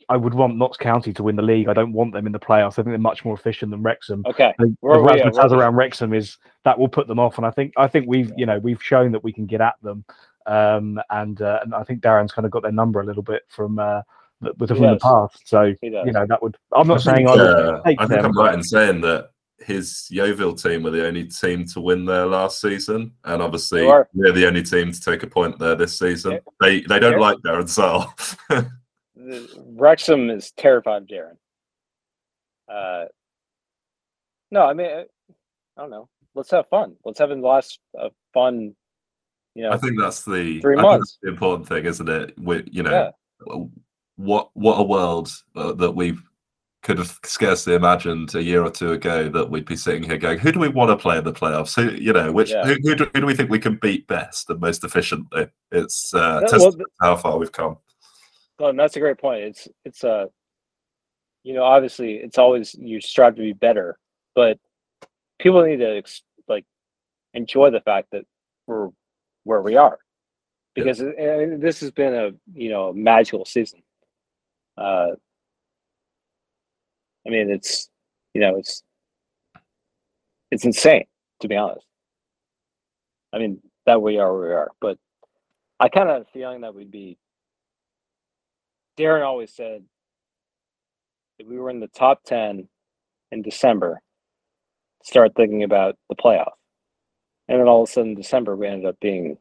I would want Notts County to win the league. I don't want them in the playoffs. I think they're much more efficient than Wrexham. Okay. The, Where the are we at? razzmatazz around Wrexham is that will put them off, and I think I think we've you know we've shown that we can get at them, um, and uh, and I think Darren's kind of got their number a little bit from uh, the- with from the past. So you know that would. I'm not I saying think, I uh, take I think them. I'm right in saying that his Yeovil team were the only team to win there last season, and obviously They were. we're the only team to take a point there this season. Yeah. They they don't Yeah. like Darren Sarll. The, Wrexham is terrified of Darren. Uh, no, I mean, I don't know. Let's have fun. Let's have a last uh, fun. You know, I think that's the Three months. that's the important thing, isn't it? We, you know, yeah, what what a world uh, that we could have scarcely imagined a year or two ago that we'd be sitting here going, who do we want to play in the playoffs? Who you know, which Yeah. who, who, do, who do we think we can beat best and most efficiently? It's uh, That- well, how far we've come. And that's a great point. It's it's uh, you know, obviously it's always you strive to be better, but people need to like enjoy the fact that we're where we are, Yeah. because it- and this has been a you know a magical season. Uh, I mean, it's you know it's it's insane to be honest. I mean that we are where we are, but I kind of have a feeling that we'd be Darren always said if we were in the top 10 in December, start thinking about the playoff. And then all of a sudden, in December, we ended up being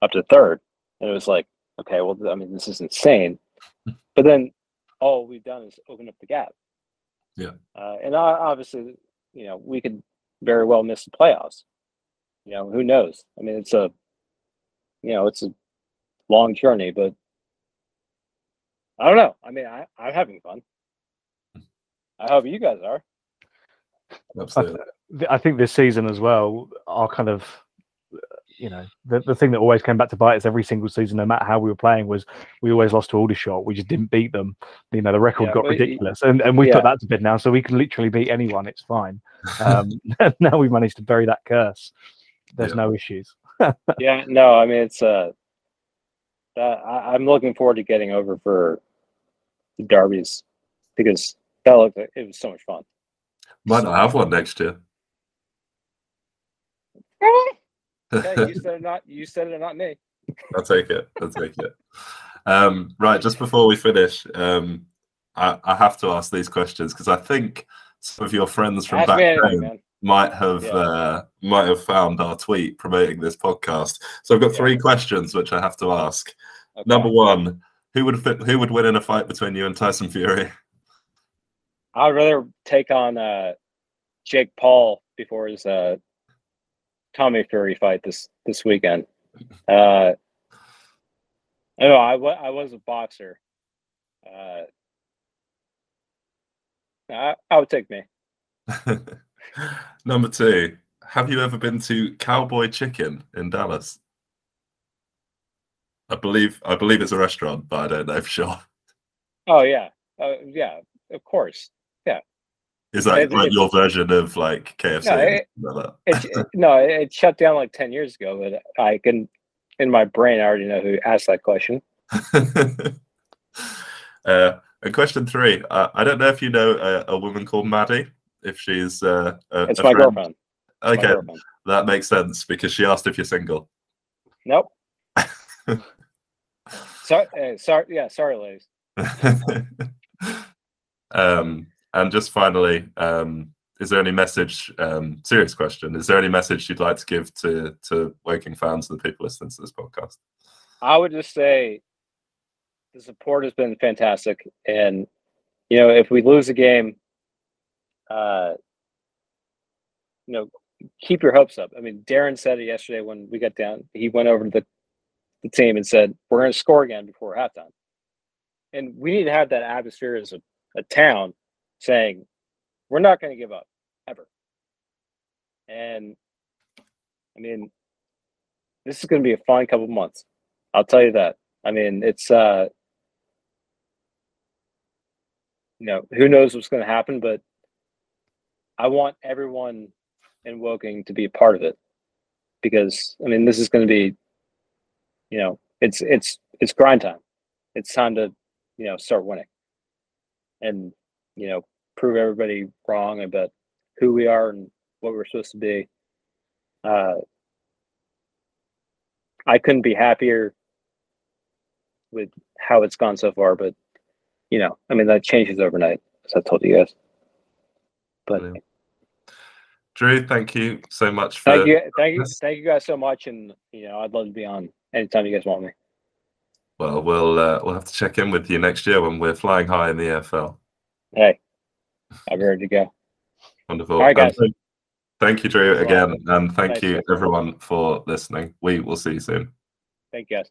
up to third. And it was like, okay, well, I mean, this is insane. But then all we've done is open up the gap. Yeah. Uh, and obviously, you know, we could very well miss the playoffs. You know, who knows? I mean, it's a, you know, it's a long journey, but I don't know. I mean, I, I'm having fun. I hope you guys are. Absolutely. th- I think this season as well, our kind of, you know, the, the thing that always came back to bite us every single season, no matter how we were playing, was we always lost to Aldershot. We just didn't beat them. You know, the record Yeah, got but y- ridiculous, and and we yeah. put that to bed now, so we can literally beat anyone. It's fine. Um, now we've managed to bury that curse. There's Yeah. no issues. yeah, no, I mean it's uh that I, I'm looking forward to getting over for the derbies because that looked like it was so much fun. Might not have one next year. Okay, you said it not you said it not me. I'll take it. I'll take it. Um, right, just before we finish, um, I, I have to ask these questions because I think some of your friends from Ask back home. Might have Yeah. uh, might have found our tweet promoting this podcast. So I've got Yeah. three questions which I have to ask. Okay. Number one, who would fit, who would win in a fight between you and Tyson Fury? I'd rather take on uh Jake Paul before his uh Tommy Fury fight this this weekend. Uh I know I was a boxer. Uh I, I would take me. Number two, have you ever been to Cowboy Chicken in Dallas? I believe I believe it's a restaurant, but I don't know for sure. Oh yeah. Uh, yeah, of course. Yeah. Is that It- like it's- your version of like KFC? No, it- It, it- no, it, it shut down like 10 years ago, but I can in my brain I already know who asked that question. uh, and question three, uh, I don't know if you know a, a woman called Maddie. If she's uh, a, It's a my friend. girlfriend. My Okay, girlfriend. that makes sense because she asked if you're single. Nope. Sorry, uh, sorry, yeah, sorry, ladies. um, and just finally, um, is there any message? Um, serious question: Is there any message you'd like to give to to Woking fans and the people listening to this podcast? I would just say the support has been fantastic, and you know, if we lose a game, uh, you know, keep your hopes up. I mean, Darren said it yesterday when we got down. He went over to the the team and said, "We're going to score again before halftime," and we need to have that atmosphere as a, a town saying, "We're not going to give up ever." And I mean, this is going to be a fine couple months. I'll tell you that. I mean, it's uh you know, who knows what's going to happen, but I want everyone in Woking to be a part of it because I mean, this is going to be you know, it's it's it's grind time. It's time to, you know, start winning. And, you know, prove everybody wrong about who we are and what we're supposed to be. Uh I couldn't be happier with how it's gone so far, but you know, I mean that changes overnight, as I told you guys. But Brilliant. Drew, thank you so much for. thank you, thank you, Yes. thank you guys so much, and you know, I'd love to be on anytime you guys want me. Well, we'll uh, we'll have to check in with you next year when we're flying high in the EFL. Hey, I'm ready to go. Wonderful. All right, guys. thank- Thank you, Drew, Thanks a lot. again, and thank Thanks, you guys. everyone for listening. We will see you soon. Thank you guys.